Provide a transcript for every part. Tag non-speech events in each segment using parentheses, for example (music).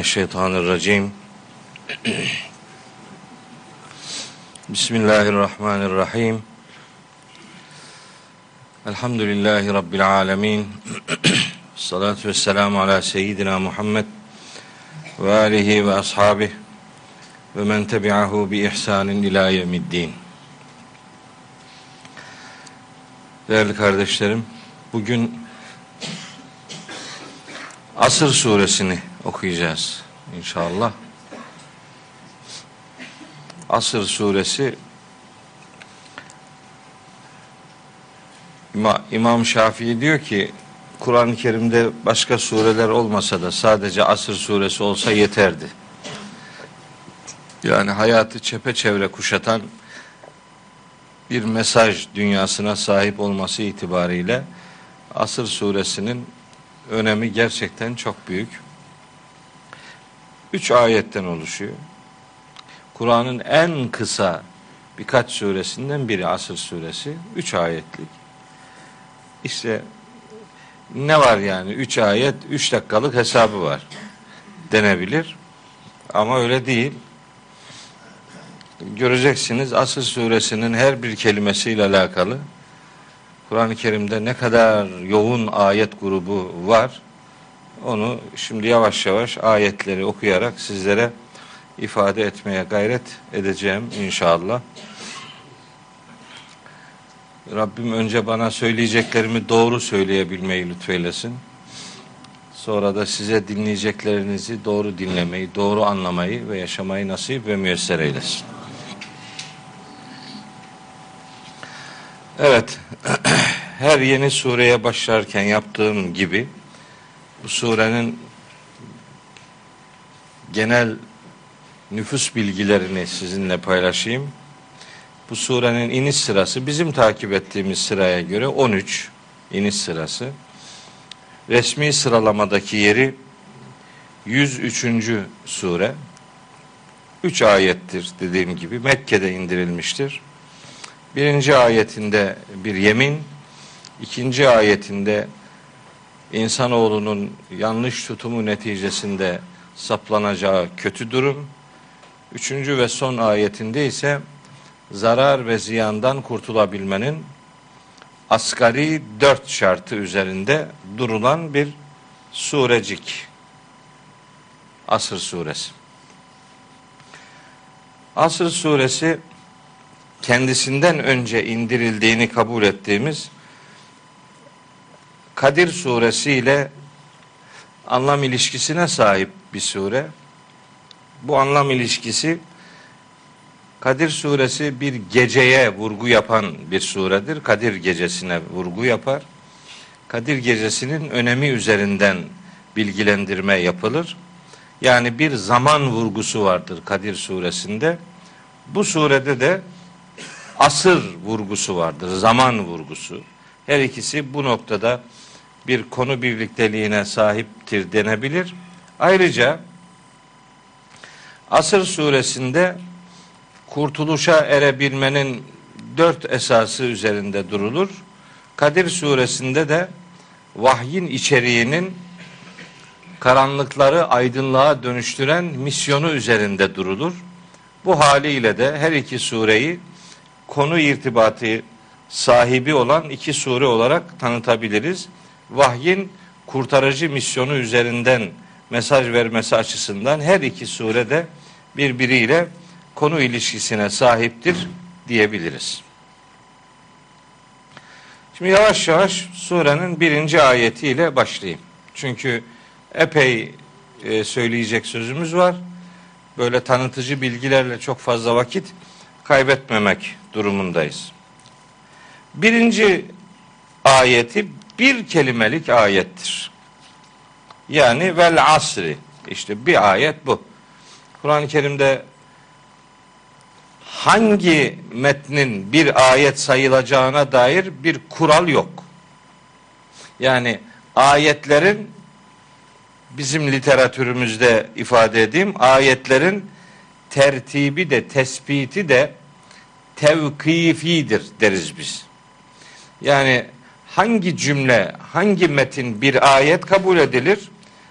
Mineşşeytanirracim. Bismillahirrahmanirrahim. Elhamdülillahi rabbil alamin. Salatu vesselamu ala seyyidina Muhammed ve alihi ve ashabihi ve men tebi'ahu bi ihsanin ila yevmiddin. Değerli kardeşlerim, bugün Asır suresini okuyacağız inşallah. Asır suresi İmam Şafii diyor ki Kur'an-ı Kerim'de başka sureler olmasa da sadece Asır suresi olsa yeterdi. Yani hayatı çepeçevre kuşatan bir mesaj dünyasına sahip olması itibariyle Asır suresinin önemi gerçekten çok büyük. Üç ayetten oluşuyor. Kur'an'ın en kısa birkaç suresinden biri Asır suresi. Üç ayetlik. İşte ne var yani? Üç ayet, üç dakikalık hesabı var denebilir. Ama öyle değil. Göreceksiniz Asır suresinin her bir kelimesiyle alakalı Kur'an-ı Kerim'de ne kadar yoğun ayet grubu var. Onu şimdi yavaş yavaş ayetleri okuyarak sizlere ifade etmeye gayret edeceğim inşallah. Rabbim önce bana söyleyeceklerimi doğru söyleyebilmeyi lütfeylesin. Sonra da size dinleyeceklerinizi doğru dinlemeyi, doğru anlamayı ve yaşamayı nasip ve müyesser eylesin. Evet, (clears throat) her yeni sureye başlarken yaptığım gibi bu surenin genel nüfus bilgilerini sizinle paylaşayım. Bu surenin iniş sırası bizim takip ettiğimiz sıraya göre 13 iniş sırası. Resmi sıralamadaki yeri 103. sure. 3 ayettir dediğim gibi Mekke'de indirilmiştir. Birinci ayetinde bir yemin, ikinci ayetinde insanoğlunun yanlış tutumu neticesinde saplanacağı kötü durum, üçüncü ve son ayetinde ise zarar ve ziyandan kurtulabilmenin asgari dört şartı üzerinde durulan bir surecik. Asır suresi. Asır suresi kendisinden önce indirildiğini kabul ettiğimiz Kadir suresi ile anlam ilişkisine sahip bir sure. Bu anlam ilişkisi Kadir suresi bir geceye vurgu yapan bir suredir. Kadir gecesine vurgu yapar. Kadir gecesinin önemi üzerinden bilgilendirme yapılır. Yani bir zaman vurgusu vardır Kadir suresinde. Bu surede de asır vurgusu vardır, zaman vurgusu. Her ikisi bu noktada bir konu birlikteliğine sahiptir denebilir. Ayrıca Asır suresinde kurtuluşa erebilmenin dört esası üzerinde durulur. Kadir suresinde de vahyin içeriğinin karanlıkları aydınlığa dönüştüren misyonu üzerinde durulur. Bu haliyle de her iki sureyi konu irtibatı sahibi olan iki sure olarak tanıtabiliriz. Vahyin kurtarıcı misyonu üzerinden mesaj vermesi açısından her iki sure de birbiriyle konu ilişkisine sahiptir diyebiliriz. Şimdi yavaş yavaş surenin birinci ayetiyle başlayayım. Çünkü epey e, söyleyecek sözümüz var. böyle tanıtıcı bilgilerle çok fazla vakit kaybetmemek durumundayız. Birinci ayeti bir kelimelik ayettir. Yani vel asri. İşte bir ayet bu. Kur'an-ı Kerim'de hangi metnin bir ayet sayılacağına dair bir kural yok. Yani ayetlerin bizim literatürümüzde ifade edeyim ayetlerin tertibi de tespiti de tevkifidir deriz biz. Yani hangi cümle, hangi metin bir ayet kabul edilir?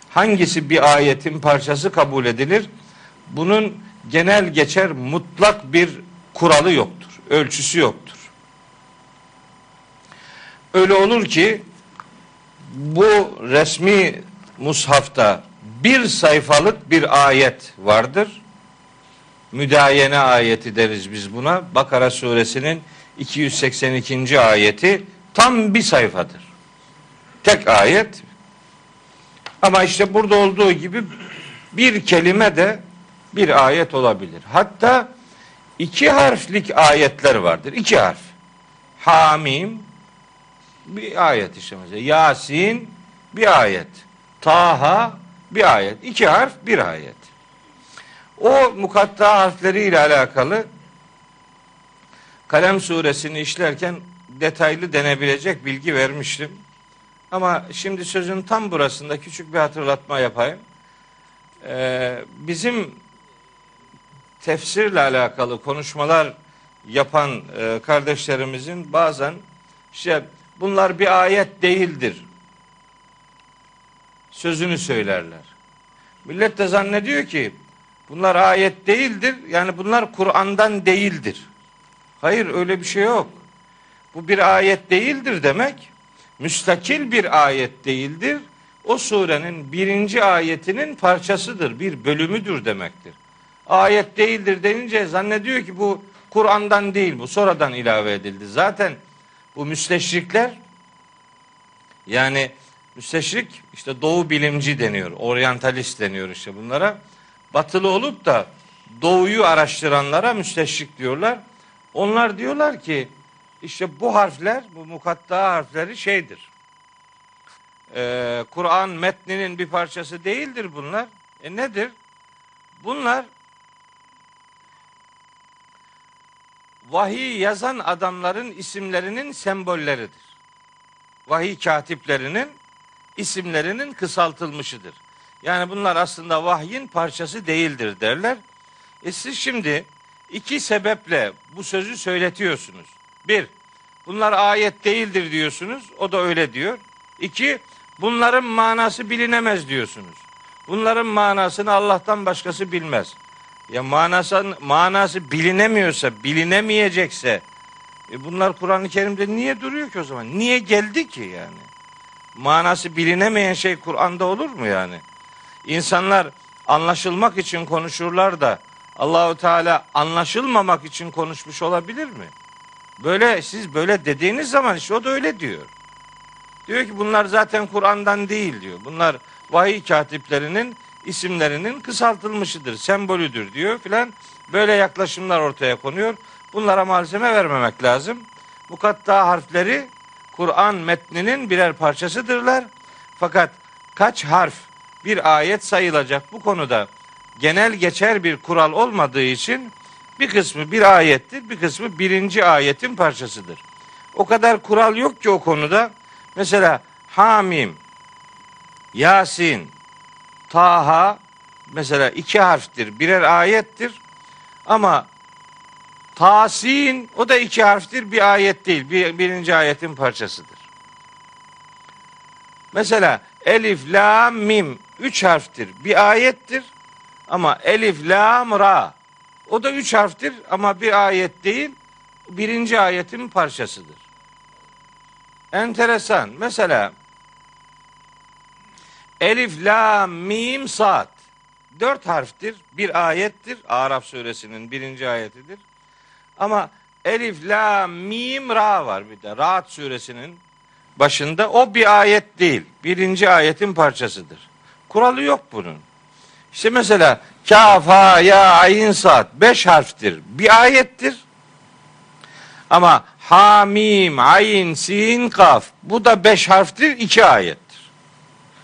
Hangisi bir ayetin parçası kabul edilir? Bunun genel geçer mutlak bir kuralı yoktur. Ölçüsü yoktur. Öyle olur ki bu resmi mushafta bir sayfalık bir ayet vardır. Müdayene ayeti deriz biz buna. Bakara suresinin 282. ayeti tam bir sayfadır. Tek ayet. Ama işte burada olduğu gibi bir kelime de bir ayet olabilir. Hatta iki harflik ayetler vardır. İki harf. Hamim bir ayet işte mesela. Yasin bir ayet. Taha bir ayet. İki harf bir ayet. O mukatta harfleriyle alakalı Kalem suresini işlerken detaylı denebilecek bilgi vermiştim. Ama şimdi sözün tam burasında küçük bir hatırlatma yapayım. Ee, bizim tefsirle alakalı konuşmalar yapan e, kardeşlerimizin bazen işte bunlar bir ayet değildir sözünü söylerler. Millet de zannediyor ki bunlar ayet değildir. Yani bunlar Kur'an'dan değildir. Hayır öyle bir şey yok. Bu bir ayet değildir demek. Müstakil bir ayet değildir. O surenin birinci ayetinin parçasıdır. Bir bölümüdür demektir. Ayet değildir denince zannediyor ki bu Kur'an'dan değil bu sonradan ilave edildi. Zaten bu müsteşrikler yani müsteşrik işte doğu bilimci deniyor. Oryantalist deniyor işte bunlara. Batılı olup da doğuyu araştıranlara müsteşrik diyorlar. Onlar diyorlar ki işte bu harfler, bu mukatta harfleri şeydir. Ee, Kur'an metninin bir parçası değildir bunlar. E nedir? Bunlar vahiy yazan adamların isimlerinin sembolleridir. Vahiy katiplerinin isimlerinin kısaltılmışıdır. Yani bunlar aslında vahyin parçası değildir derler. E siz şimdi iki sebeple bu sözü söyletiyorsunuz. Bir, bunlar ayet değildir diyorsunuz. O da öyle diyor. İki, bunların manası bilinemez diyorsunuz. Bunların manasını Allah'tan başkası bilmez. Ya manası, manası bilinemiyorsa, bilinemeyecekse e bunlar Kur'an-ı Kerim'de niye duruyor ki o zaman? Niye geldi ki yani? Manası bilinemeyen şey Kur'an'da olur mu yani? İnsanlar anlaşılmak için konuşurlar da Allahu Teala anlaşılmamak için konuşmuş olabilir mi? Böyle siz böyle dediğiniz zaman işte o da öyle diyor. Diyor ki bunlar zaten Kur'an'dan değil diyor. Bunlar vahiy katiplerinin isimlerinin kısaltılmışıdır, sembolüdür diyor filan. Böyle yaklaşımlar ortaya konuyor. Bunlara malzeme vermemek lazım. Mukatta harfleri Kur'an metninin birer parçasıdırlar. Fakat kaç harf bir ayet sayılacak bu konuda genel geçer bir kural olmadığı için bir kısmı bir ayettir, bir kısmı birinci ayetin parçasıdır. O kadar kural yok ki o konuda. Mesela Hamim, Yasin, Taha mesela iki harftir, birer ayettir. Ama Tasin o da iki harftir, bir ayet değil, bir, birinci ayetin parçasıdır. Mesela Elif, La, Mim üç harftir, bir ayettir. Ama Elif, Lam, Ra o da üç harftir ama bir ayet değil, birinci ayetin parçasıdır. Enteresan. Mesela Elif, La, Mim, Sad. Dört harftir, bir ayettir. Araf suresinin birinci ayetidir. Ama Elif, La, Mim, Ra var bir de. Rahat suresinin başında. O bir ayet değil. Birinci ayetin parçasıdır. Kuralı yok bunun. İşte mesela kaf, ha, ya, ayin, saat beş harftir. Bir ayettir. Ama hamim, ayin, sin, kaf. Bu da beş harftir, iki ayettir.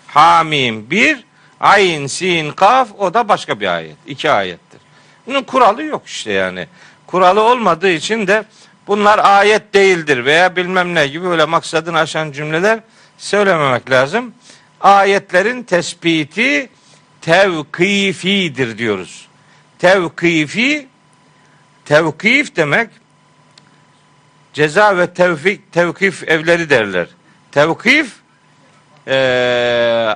Hamim bir, ayin, sin, kaf o da başka bir ayet. iki ayettir. Bunun kuralı yok işte yani. Kuralı olmadığı için de bunlar ayet değildir veya bilmem ne gibi böyle maksadını aşan cümleler söylememek lazım. Ayetlerin tespiti tevkifidir diyoruz. Tevkifi tevkif demek ceza ve tevfik tevkif evleri derler. Tevkif e,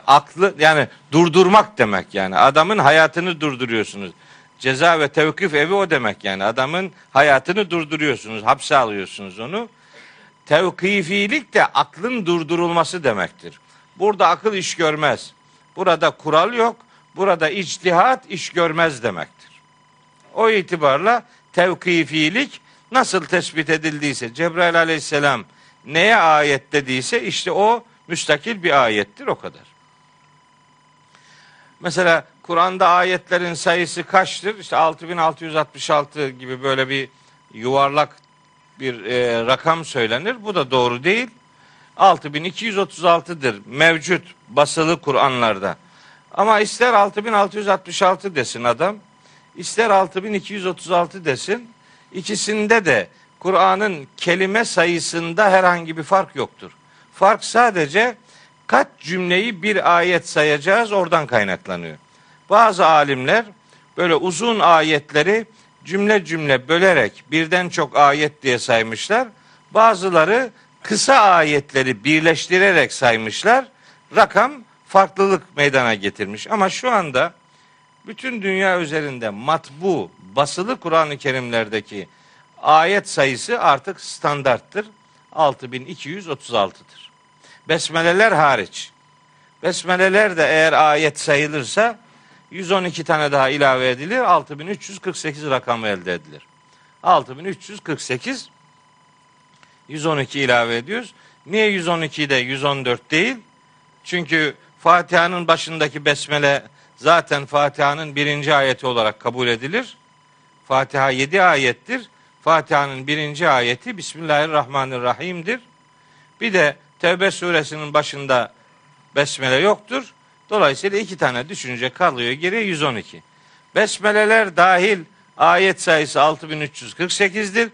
aklı yani durdurmak demek yani adamın hayatını durduruyorsunuz. Ceza ve tevkif evi o demek yani adamın hayatını durduruyorsunuz, hapse alıyorsunuz onu. Tevkifilik de aklın durdurulması demektir. Burada akıl iş görmez. Burada kural yok. Burada içtihat iş görmez demektir. O itibarla tevkifilik nasıl tespit edildiyse Cebrail aleyhisselam neye ayet dediyse işte o müstakil bir ayettir o kadar. Mesela Kur'an'da ayetlerin sayısı kaçtır? İşte 6666 gibi böyle bir yuvarlak bir e, rakam söylenir. Bu da doğru değil. 6236'dır mevcut basılı Kur'anlarda. Ama ister 6666 desin adam, ister 6236 desin. İkisinde de Kur'an'ın kelime sayısında herhangi bir fark yoktur. Fark sadece kaç cümleyi bir ayet sayacağız oradan kaynaklanıyor. Bazı alimler böyle uzun ayetleri cümle cümle bölerek birden çok ayet diye saymışlar. Bazıları kısa ayetleri birleştirerek saymışlar. Rakam farklılık meydana getirmiş. Ama şu anda bütün dünya üzerinde matbu, basılı Kur'an-ı Kerimlerdeki ayet sayısı artık standarttır. 6236'dır. Besmeleler hariç. Besmeleler de eğer ayet sayılırsa 112 tane daha ilave edilir. 6348 rakamı elde edilir. 6348 112 ilave ediyoruz. Niye 112'de 114 değil? Çünkü Fatiha'nın başındaki besmele zaten Fatiha'nın birinci ayeti olarak kabul edilir. Fatiha yedi ayettir. Fatiha'nın birinci ayeti Bismillahirrahmanirrahim'dir. Bir de Tevbe suresinin başında besmele yoktur. Dolayısıyla iki tane düşünce kalıyor geriye 112. Besmeleler dahil ayet sayısı 6348'dir.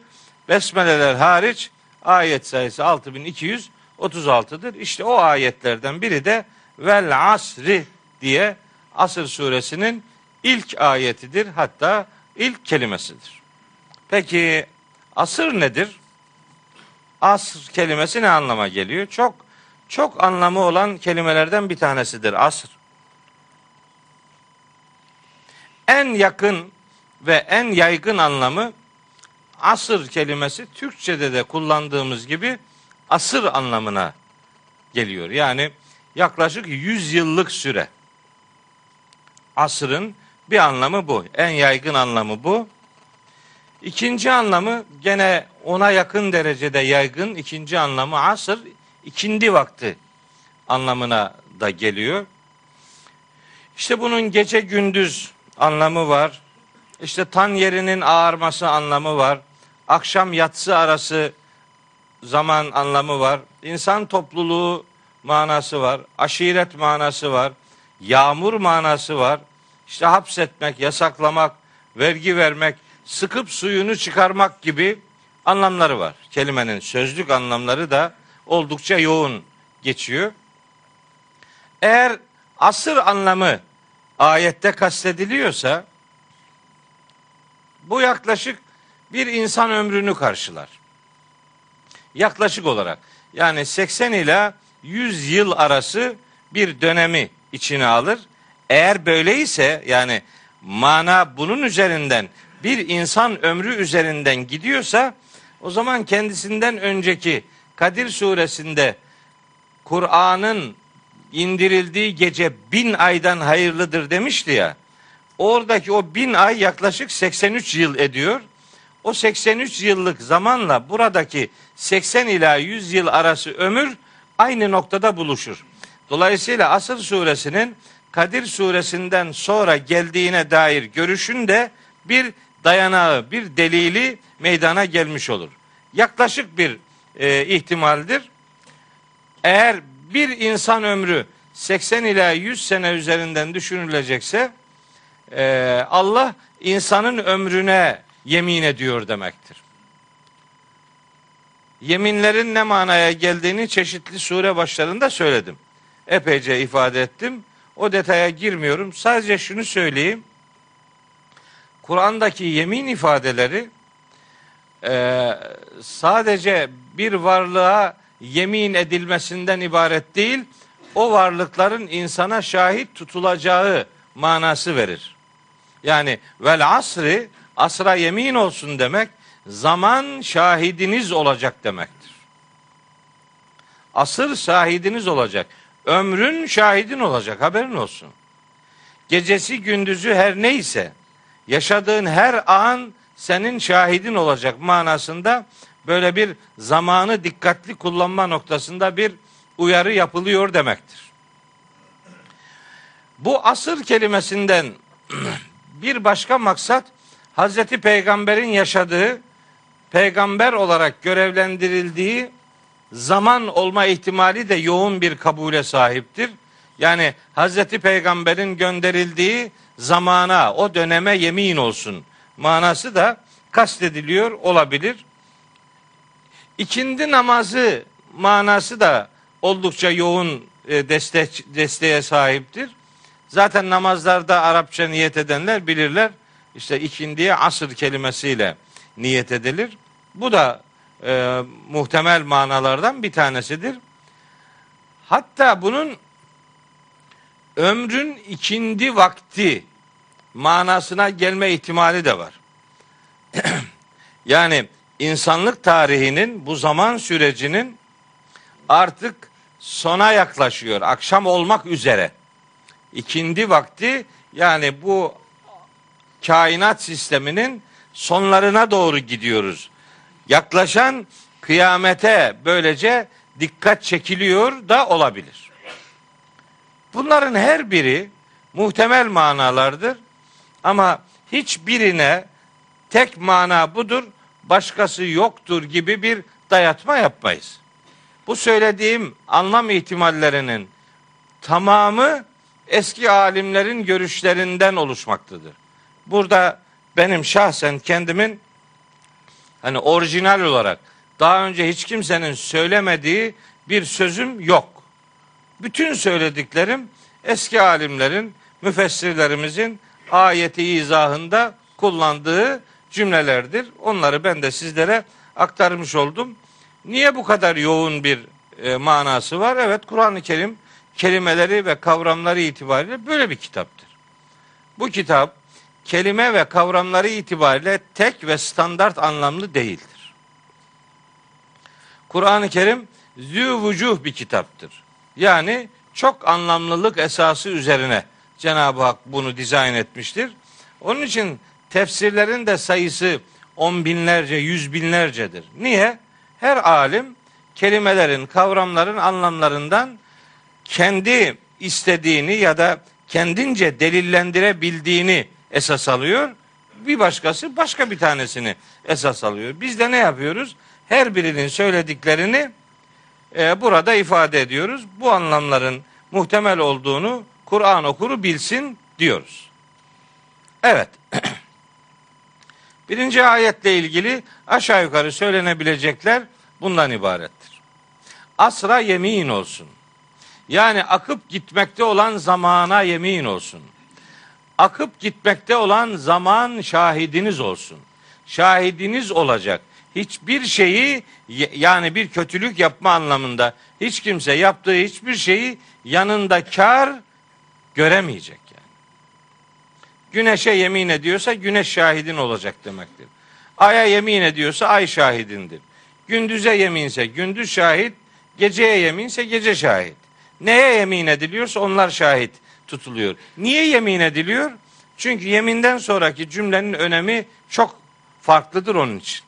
Besmeleler hariç ayet sayısı 6236'dır. İşte o ayetlerden biri de vel asri diye Asır suresinin ilk ayetidir. Hatta ilk kelimesidir. Peki asır nedir? Asr kelimesi ne anlama geliyor? Çok çok anlamı olan kelimelerden bir tanesidir asr. En yakın ve en yaygın anlamı asır kelimesi Türkçe'de de kullandığımız gibi asır anlamına geliyor. Yani yaklaşık 100 yıllık süre. Asrın bir anlamı bu. En yaygın anlamı bu. İkinci anlamı gene ona yakın derecede yaygın. İkinci anlamı asır, ikindi vakti anlamına da geliyor. İşte bunun gece gündüz anlamı var. İşte tan yerinin ağarması anlamı var. Akşam yatsı arası zaman anlamı var. İnsan topluluğu manası var. Aşiret manası var. Yağmur manası var. İşte hapsetmek, yasaklamak, vergi vermek, sıkıp suyunu çıkarmak gibi anlamları var. Kelimenin sözlük anlamları da oldukça yoğun geçiyor. Eğer asır anlamı ayette kastediliyorsa bu yaklaşık bir insan ömrünü karşılar. Yaklaşık olarak yani 80 ila 100 yıl arası bir dönemi içine alır. Eğer böyleyse yani mana bunun üzerinden bir insan ömrü üzerinden gidiyorsa o zaman kendisinden önceki Kadir suresinde Kur'an'ın indirildiği gece bin aydan hayırlıdır demişti ya. Oradaki o bin ay yaklaşık 83 yıl ediyor. O 83 yıllık zamanla buradaki 80 ila 100 yıl arası ömür aynı noktada buluşur. Dolayısıyla Asır suresinin Kadir suresinden sonra geldiğine dair görüşün de bir dayanağı, bir delili meydana gelmiş olur. Yaklaşık bir e, ihtimaldir. Eğer bir insan ömrü 80 ila 100 sene üzerinden düşünülecekse e, Allah insanın ömrüne yemin ediyor demektir. Yeminlerin ne manaya geldiğini çeşitli sure başlarında söyledim. Epeyce ifade ettim. O detaya girmiyorum. Sadece şunu söyleyeyim. Kur'an'daki yemin ifadeleri e, sadece bir varlığa yemin edilmesinden ibaret değil, o varlıkların insana şahit tutulacağı manası verir. Yani vel asri asra yemin olsun demek zaman şahidiniz olacak demektir. Asır şahidiniz olacak. Ömrün şahidin olacak haberin olsun. Gecesi gündüzü her neyse yaşadığın her an senin şahidin olacak manasında böyle bir zamanı dikkatli kullanma noktasında bir uyarı yapılıyor demektir. Bu asır kelimesinden (clears throat) bir başka maksat Hazreti Peygamber'in yaşadığı, peygamber olarak görevlendirildiği zaman olma ihtimali de yoğun bir kabule sahiptir. Yani Hazreti Peygamber'in gönderildiği zamana, o döneme yemin olsun manası da kastediliyor olabilir. İkindi namazı manası da oldukça yoğun e, destek, desteğe sahiptir. Zaten namazlarda Arapça niyet edenler bilirler. İşte ikindiye asır kelimesiyle niyet edilir. Bu da e, muhtemel manalardan bir tanesidir. Hatta bunun ömrün ikindi vakti manasına gelme ihtimali de var. (clears throat) yani insanlık tarihinin bu zaman sürecinin artık sona yaklaşıyor. Akşam olmak üzere. İkindi vakti yani bu kainat sisteminin sonlarına doğru gidiyoruz. Yaklaşan kıyamete böylece dikkat çekiliyor da olabilir. Bunların her biri muhtemel manalardır ama hiçbirine tek mana budur, başkası yoktur gibi bir dayatma yapmayız. Bu söylediğim anlam ihtimallerinin tamamı eski alimlerin görüşlerinden oluşmaktadır. Burada benim şahsen kendimin hani orijinal olarak daha önce hiç kimsenin söylemediği bir sözüm yok. Bütün söylediklerim eski alimlerin, müfessirlerimizin ayeti izahında kullandığı cümlelerdir. Onları ben de sizlere aktarmış oldum. Niye bu kadar yoğun bir e, manası var? Evet Kur'an-ı Kerim kelimeleri ve kavramları itibariyle böyle bir kitaptır. Bu kitap kelime ve kavramları itibariyle tek ve standart anlamlı değildir. Kur'an-ı Kerim zü vucuh bir kitaptır. Yani çok anlamlılık esası üzerine Cenab-ı Hak bunu dizayn etmiştir. Onun için tefsirlerin de sayısı on binlerce, yüz binlercedir. Niye? Her alim kelimelerin, kavramların anlamlarından kendi istediğini ya da kendince delillendirebildiğini esas alıyor. Bir başkası başka bir tanesini esas alıyor. Biz de ne yapıyoruz? Her birinin söylediklerini e, burada ifade ediyoruz. Bu anlamların muhtemel olduğunu Kur'an okuru bilsin diyoruz. Evet. (clears throat) Birinci ayetle ilgili aşağı yukarı söylenebilecekler bundan ibarettir. Asra yemin olsun. Yani akıp gitmekte olan zamana yemin olsun. Akıp gitmekte olan zaman şahidiniz olsun. Şahidiniz olacak. Hiçbir şeyi yani bir kötülük yapma anlamında hiç kimse yaptığı hiçbir şeyi yanında kar göremeyecek yani. Güneşe yemin ediyorsa güneş şahidin olacak demektir. Aya yemin ediyorsa ay şahidindir. Gündüze yeminse gündüz şahit, geceye yeminse gece şahit. Neye yemin ediliyorsa onlar şahit tutuluyor. Niye yemin ediliyor? Çünkü yeminden sonraki cümlenin önemi çok farklıdır onun için.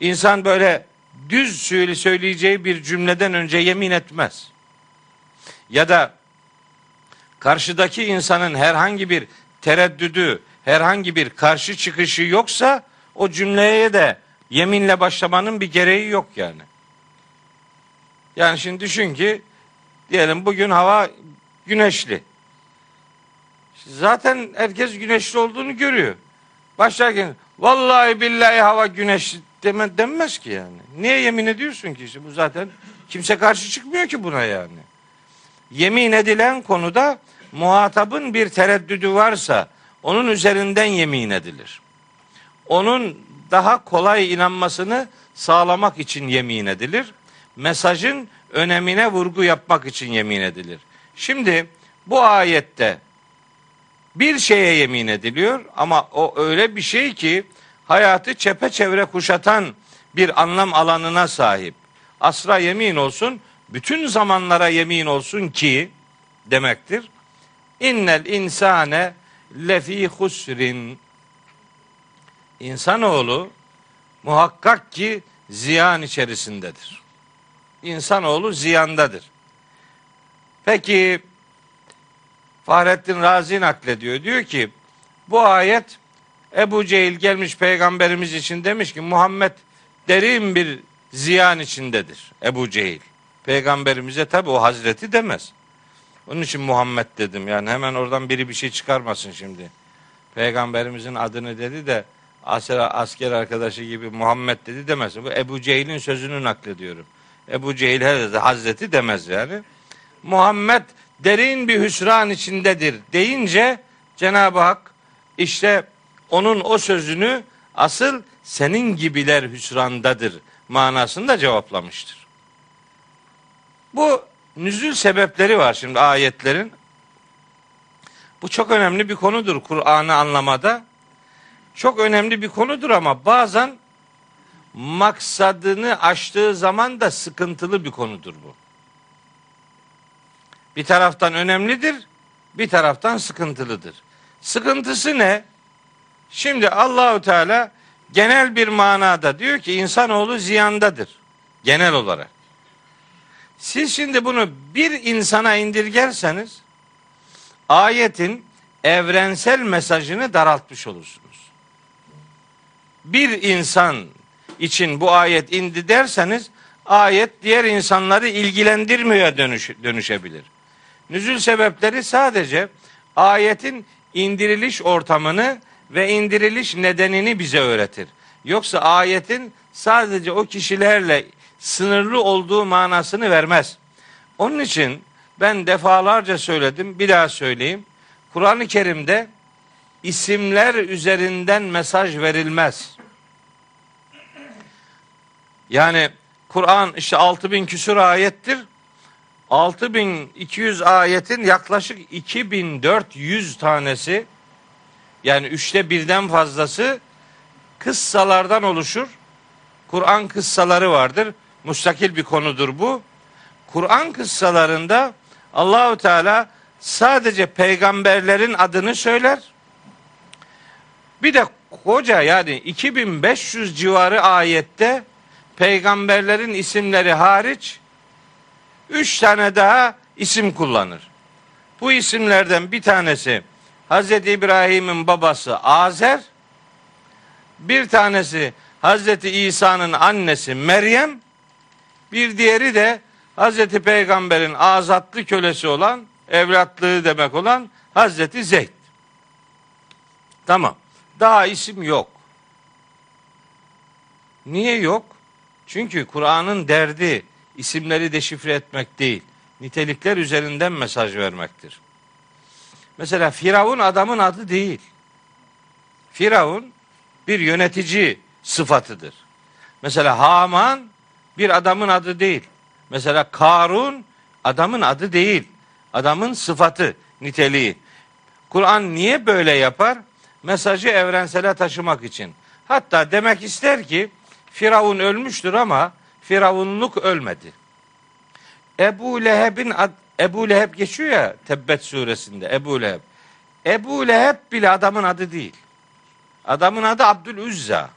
İnsan böyle düz söyleyeceği bir cümleden önce yemin etmez. Ya da karşıdaki insanın herhangi bir tereddüdü, herhangi bir karşı çıkışı yoksa o cümleye de yeminle başlamanın bir gereği yok yani. Yani şimdi düşün ki diyelim bugün hava güneşli. Zaten herkes güneşli olduğunu görüyor. Başlarken vallahi billahi hava güneşli deme, denmez ki yani. Niye yemin ediyorsun ki? Bu zaten kimse karşı çıkmıyor ki buna yani. Yemin edilen konuda muhatabın bir tereddüdü varsa onun üzerinden yemin edilir. Onun daha kolay inanmasını sağlamak için yemin edilir. Mesajın önemine vurgu yapmak için yemin edilir. Şimdi bu ayette bir şeye yemin ediliyor ama o öyle bir şey ki hayatı çepeçevre kuşatan bir anlam alanına sahip. Asra yemin olsun, bütün zamanlara yemin olsun ki demektir. İnnel insane lefi husrin. İnsanoğlu muhakkak ki ziyan içerisindedir. İnsanoğlu ziyandadır. Peki Fahrettin Razi naklediyor. Diyor ki bu ayet Ebu Cehil gelmiş peygamberimiz için demiş ki Muhammed derin bir ziyan içindedir. Ebu Cehil. Peygamberimize tabi o hazreti demez. Onun için Muhammed dedim. Yani hemen oradan biri bir şey çıkarmasın şimdi. Peygamberimizin adını dedi de asker, asker arkadaşı gibi Muhammed dedi demesin. Bu Ebu Cehil'in sözünü naklediyorum. Ebu Cehil herhalde Hazreti demez yani. Muhammed derin bir hüsran içindedir deyince Cenab-ı Hak işte onun o sözünü asıl senin gibiler hüsrandadır manasında cevaplamıştır. Bu nüzül sebepleri var şimdi ayetlerin. Bu çok önemli bir konudur Kur'an'ı anlamada. Çok önemli bir konudur ama bazen maksadını aştığı zaman da sıkıntılı bir konudur bu. Bir taraftan önemlidir, bir taraftan sıkıntılıdır. Sıkıntısı ne? Şimdi Allahu Teala genel bir manada diyor ki insanoğlu ziyandadır genel olarak. Siz şimdi bunu bir insana indirgerseniz ayetin evrensel mesajını daraltmış olursunuz. Bir insan için bu ayet indi derseniz ayet diğer insanları ilgilendirmiyor dönüş, dönüşebilir. Nüzül sebepleri sadece ayetin indiriliş ortamını ve indiriliş nedenini bize öğretir. Yoksa ayetin sadece o kişilerle sınırlı olduğu manasını vermez. Onun için ben defalarca söyledim, bir daha söyleyeyim. Kur'an-ı Kerim'de isimler üzerinden mesaj verilmez. Yani Kur'an işte 6000 küsur ayettir. 6200 ayetin yaklaşık 2400 tanesi yani üçte birden fazlası kıssalardan oluşur. Kur'an kıssaları vardır. Mustakil bir konudur bu. Kur'an kıssalarında Allahu Teala sadece peygamberlerin adını söyler. Bir de koca yani 2500 civarı ayette peygamberlerin isimleri hariç üç tane daha isim kullanır. Bu isimlerden bir tanesi Hazreti İbrahim'in babası Azer, bir tanesi Hazreti İsa'nın annesi Meryem, bir diğeri de Hazreti Peygamber'in azatlı kölesi olan, evlatlığı demek olan Hazreti Zeyd. Tamam. Daha isim yok. Niye yok? Çünkü Kur'an'ın derdi isimleri deşifre etmek değil, nitelikler üzerinden mesaj vermektir. Mesela Firavun adamın adı değil. Firavun bir yönetici sıfatıdır. Mesela Haman bir adamın adı değil. Mesela Karun adamın adı değil. Adamın sıfatı, niteliği. Kur'an niye böyle yapar? Mesajı evrensele taşımak için. Hatta demek ister ki Firavun ölmüştür ama Firavunluk ölmedi. Ebu Leheb'in ad, Ebu Leheb geçiyor ya Tebbet suresinde Ebu Leheb. Ebu Leheb bile adamın adı değil. Adamın adı Abdülüzza.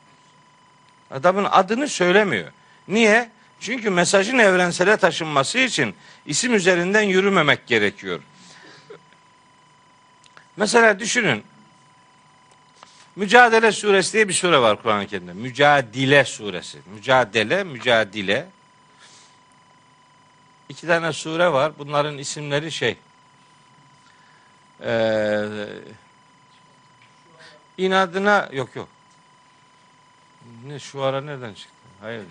Adamın adını söylemiyor. Niye? Çünkü mesajın evrensele taşınması için isim üzerinden yürümemek gerekiyor. Mesela düşünün. Mücadele suresi diye bir sure var Kur'an-ı Kerim'de. Mücadile suresi. Mücadele, mücadile. İki tane sure var. Bunların isimleri şey. Ee, inadına yok yok. Ne şu ara nereden çıktı? Hayır.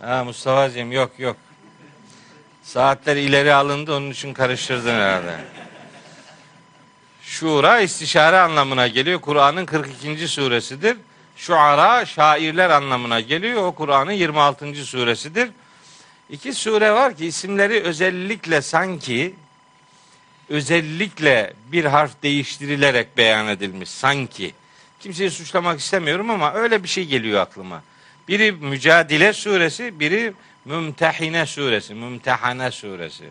Ha Mustafa'cığım yok yok. Saatler ileri alındı onun için karıştırdın herhalde. Şura istişare anlamına geliyor. Kur'an'ın 42. suresidir. Şuara şairler anlamına geliyor. O Kur'an'ın 26. suresidir. İki sure var ki isimleri özellikle sanki özellikle bir harf değiştirilerek beyan edilmiş sanki. Kimseyi suçlamak istemiyorum ama öyle bir şey geliyor aklıma. Biri Mücadile suresi, biri Mümtehine suresi, Mümtehane suresi.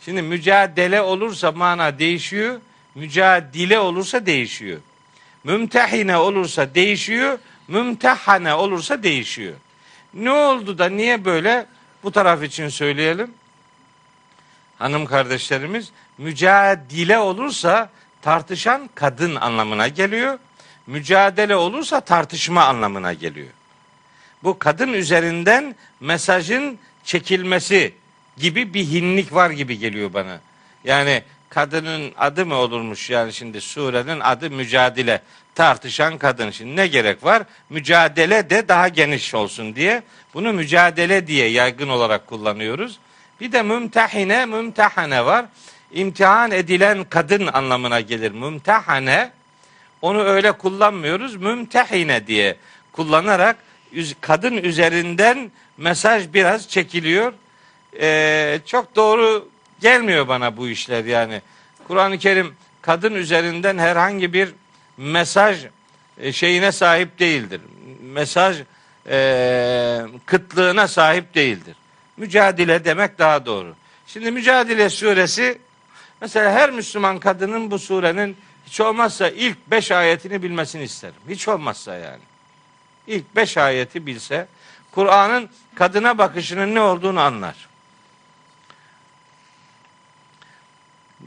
Şimdi mücadele olursa mana değişiyor, mücadile olursa değişiyor. Mümtehine olursa değişiyor, mümtehane olursa değişiyor. Ne oldu da niye böyle? Bu taraf için söyleyelim. Hanım kardeşlerimiz mücadele olursa tartışan kadın anlamına geliyor. Mücadele olursa tartışma anlamına geliyor. Bu kadın üzerinden mesajın çekilmesi gibi bir hinlik var gibi geliyor bana. Yani kadının adı mı olurmuş yani şimdi surenin adı mücadele tartışan kadın. Şimdi ne gerek var? Mücadele de daha geniş olsun diye bunu mücadele diye yaygın olarak kullanıyoruz. Bir de mümtehine, mümtehane var. İmtihan edilen kadın anlamına gelir. Mümtehane onu öyle kullanmıyoruz. Mümtehine diye kullanarak kadın üzerinden mesaj biraz çekiliyor. Ee, çok doğru gelmiyor bana bu işler yani. Kur'an-ı Kerim kadın üzerinden herhangi bir mesaj e, şeyine sahip değildir. Mesaj e, kıtlığına sahip değildir. Mücadele demek daha doğru. Şimdi Mücadele suresi mesela her Müslüman kadının bu surenin hiç olmazsa ilk beş ayetini bilmesini isterim. Hiç olmazsa yani. İlk beş ayeti bilse Kur'an'ın kadına bakışının ne olduğunu anlar.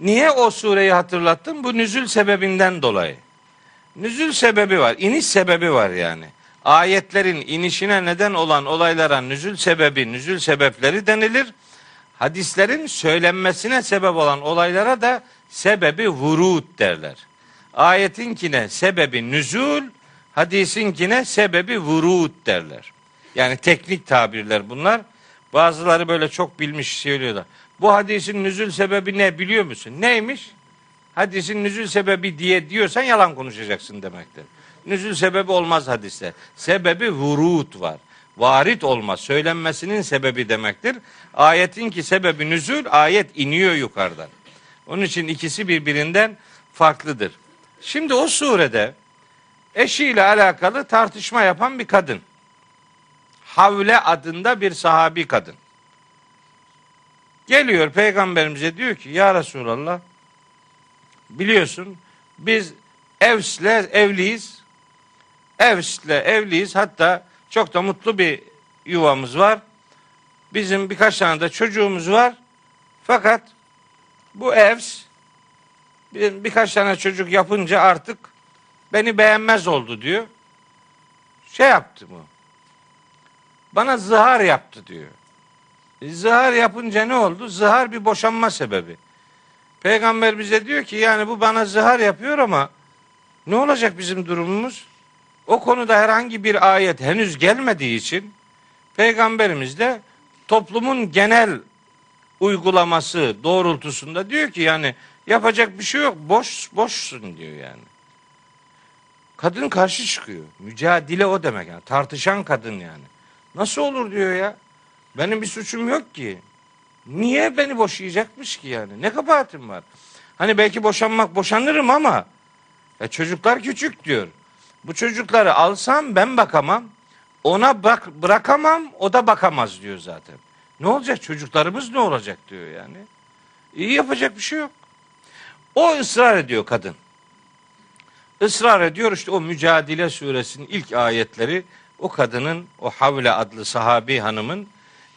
Niye o sureyi hatırlattım? Bu nüzül sebebinden dolayı. Nüzül sebebi var, iniş sebebi var yani. Ayetlerin inişine neden olan olaylara nüzül sebebi, nüzül sebepleri denilir. Hadislerin söylenmesine sebep olan olaylara da sebebi vurut derler. Ayetinkine sebebi nüzul, hadisinkine sebebi vurut derler. Yani teknik tabirler bunlar. Bazıları böyle çok bilmiş söylüyorlar. Bu hadisin nüzül sebebi ne biliyor musun? Neymiş? Hadisin nüzül sebebi diye diyorsan yalan konuşacaksın demektir. Nüzül sebebi olmaz hadiste. Sebebi vurut var. Varit olma, söylenmesinin sebebi demektir. Ayetin ki sebebi nüzül, ayet iniyor yukarıdan. Onun için ikisi birbirinden farklıdır. Şimdi o surede eşiyle alakalı tartışma yapan bir kadın. Havle adında bir sahabi kadın. Geliyor peygamberimize diyor ki ya Resulallah biliyorsun biz Evs'le evliyiz. Evs'le evliyiz. Hatta çok da mutlu bir yuvamız var. Bizim birkaç tane de çocuğumuz var. Fakat bu Evs bir, birkaç tane çocuk yapınca artık beni beğenmez oldu diyor. Şey yaptı mı? Bana zihar yaptı diyor. E, zihar yapınca ne oldu? Zihar bir boşanma sebebi. Peygamber bize diyor ki yani bu bana zihar yapıyor ama ne olacak bizim durumumuz? O konuda herhangi bir ayet henüz gelmediği için peygamberimiz de toplumun genel uygulaması doğrultusunda diyor ki yani yapacak bir şey yok. Boş boşsun diyor yani. Kadın karşı çıkıyor. Mücadele o demek yani. Tartışan kadın yani. Nasıl olur diyor ya. Benim bir suçum yok ki. Niye beni boşayacakmış ki yani? Ne kabahatim var? Hani belki boşanmak boşanırım ama ya çocuklar küçük diyor. Bu çocukları alsam ben bakamam. Ona bak bırakamam, o da bakamaz diyor zaten. Ne olacak çocuklarımız ne olacak diyor yani. İyi yapacak bir şey yok. O ısrar ediyor kadın. Israr ediyor işte o Mücadele suresinin ilk ayetleri o kadının o Havle adlı sahabi hanımın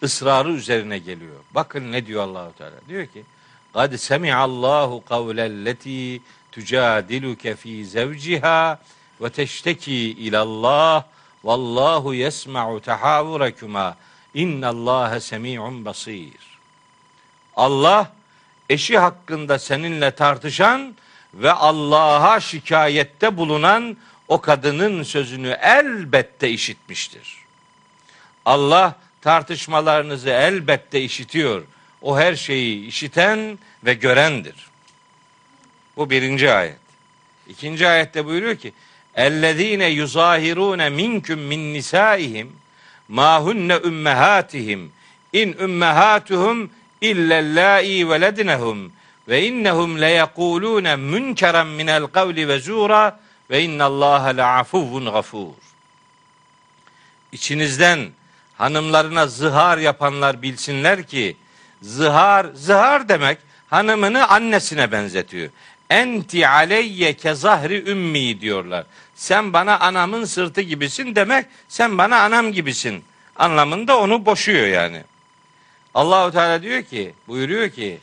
ısrarı üzerine geliyor. Bakın ne diyor Allahu Teala. Diyor ki: "Kad semi'allahu kavlelleti tujadiluke fi zevciha ve teşteki ilallah vallahu yesma'u tahavvurakuma innallâhe semi'un basir." Allah eşi hakkında seninle tartışan ve Allah'a şikayette bulunan o kadının sözünü elbette işitmiştir. Allah tartışmalarınızı elbette işitiyor. O her şeyi işiten ve görendir. Bu birinci ayet. İkinci ayette buyuruyor ki: "Ellezine yuzahirune minkum min nisaihim ma hunne ummahatihim in ummahatuhum illellâi veledinehum ve innehum leyekulûne münkeren minel kavli ve zûra ve innallâhe le'afuvvun gafûr. İçinizden hanımlarına zihar yapanlar bilsinler ki zihar, zihar demek hanımını annesine benzetiyor. Enti aleyye kezahri ümmi diyorlar. Sen bana anamın sırtı gibisin demek sen bana anam gibisin anlamında onu boşuyor yani. Allahu Teala diyor ki, buyuruyor ki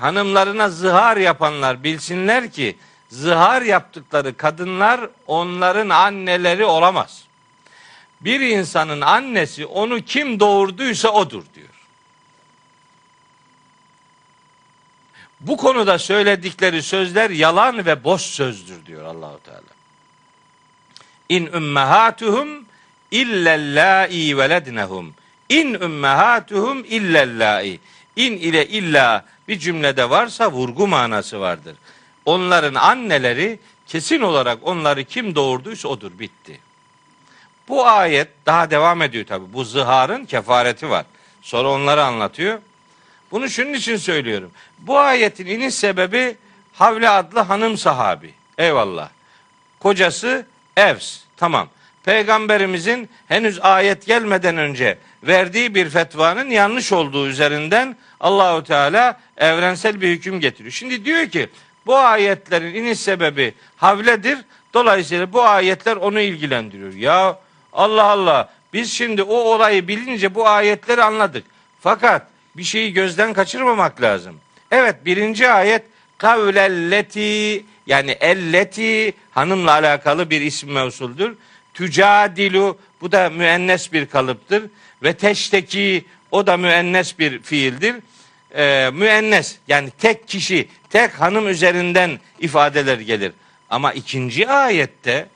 hanımlarına zihar yapanlar bilsinler ki zihar yaptıkları kadınlar onların anneleri olamaz. Bir insanın annesi onu kim doğurduysa odur diyor. Bu konuda söyledikleri sözler yalan ve boş sözdür diyor Allahu Teala. İn ummahatuhum illellâi velednehum. İn ümmehatuhum illellâi. İn ile illa bir cümlede varsa vurgu manası vardır. Onların anneleri kesin olarak onları kim doğurduysa odur bitti. Bu ayet daha devam ediyor tabi. Bu zıharın kefareti var. Sonra onları anlatıyor. Bunu şunun için söylüyorum. Bu ayetin iniş sebebi Havle adlı hanım sahabi. Eyvallah. Kocası Evs. Tamam. Peygamberimizin henüz ayet gelmeden önce verdiği bir fetvanın yanlış olduğu üzerinden Allahu Teala evrensel bir hüküm getiriyor. Şimdi diyor ki bu ayetlerin iniş sebebi havledir. Dolayısıyla bu ayetler onu ilgilendiriyor. Ya Allah Allah biz şimdi o olayı bilince bu ayetleri anladık. Fakat bir şeyi gözden kaçırmamak lazım. Evet birinci ayet kavlelleti yani elleti hanımla alakalı bir isim mevsuldür. Tücadilu bu da müennes bir kalıptır. Ve teşteki o da müennes bir fiildir. Ee, müennes yani tek kişi, tek hanım üzerinden ifadeler gelir. Ama ikinci ayette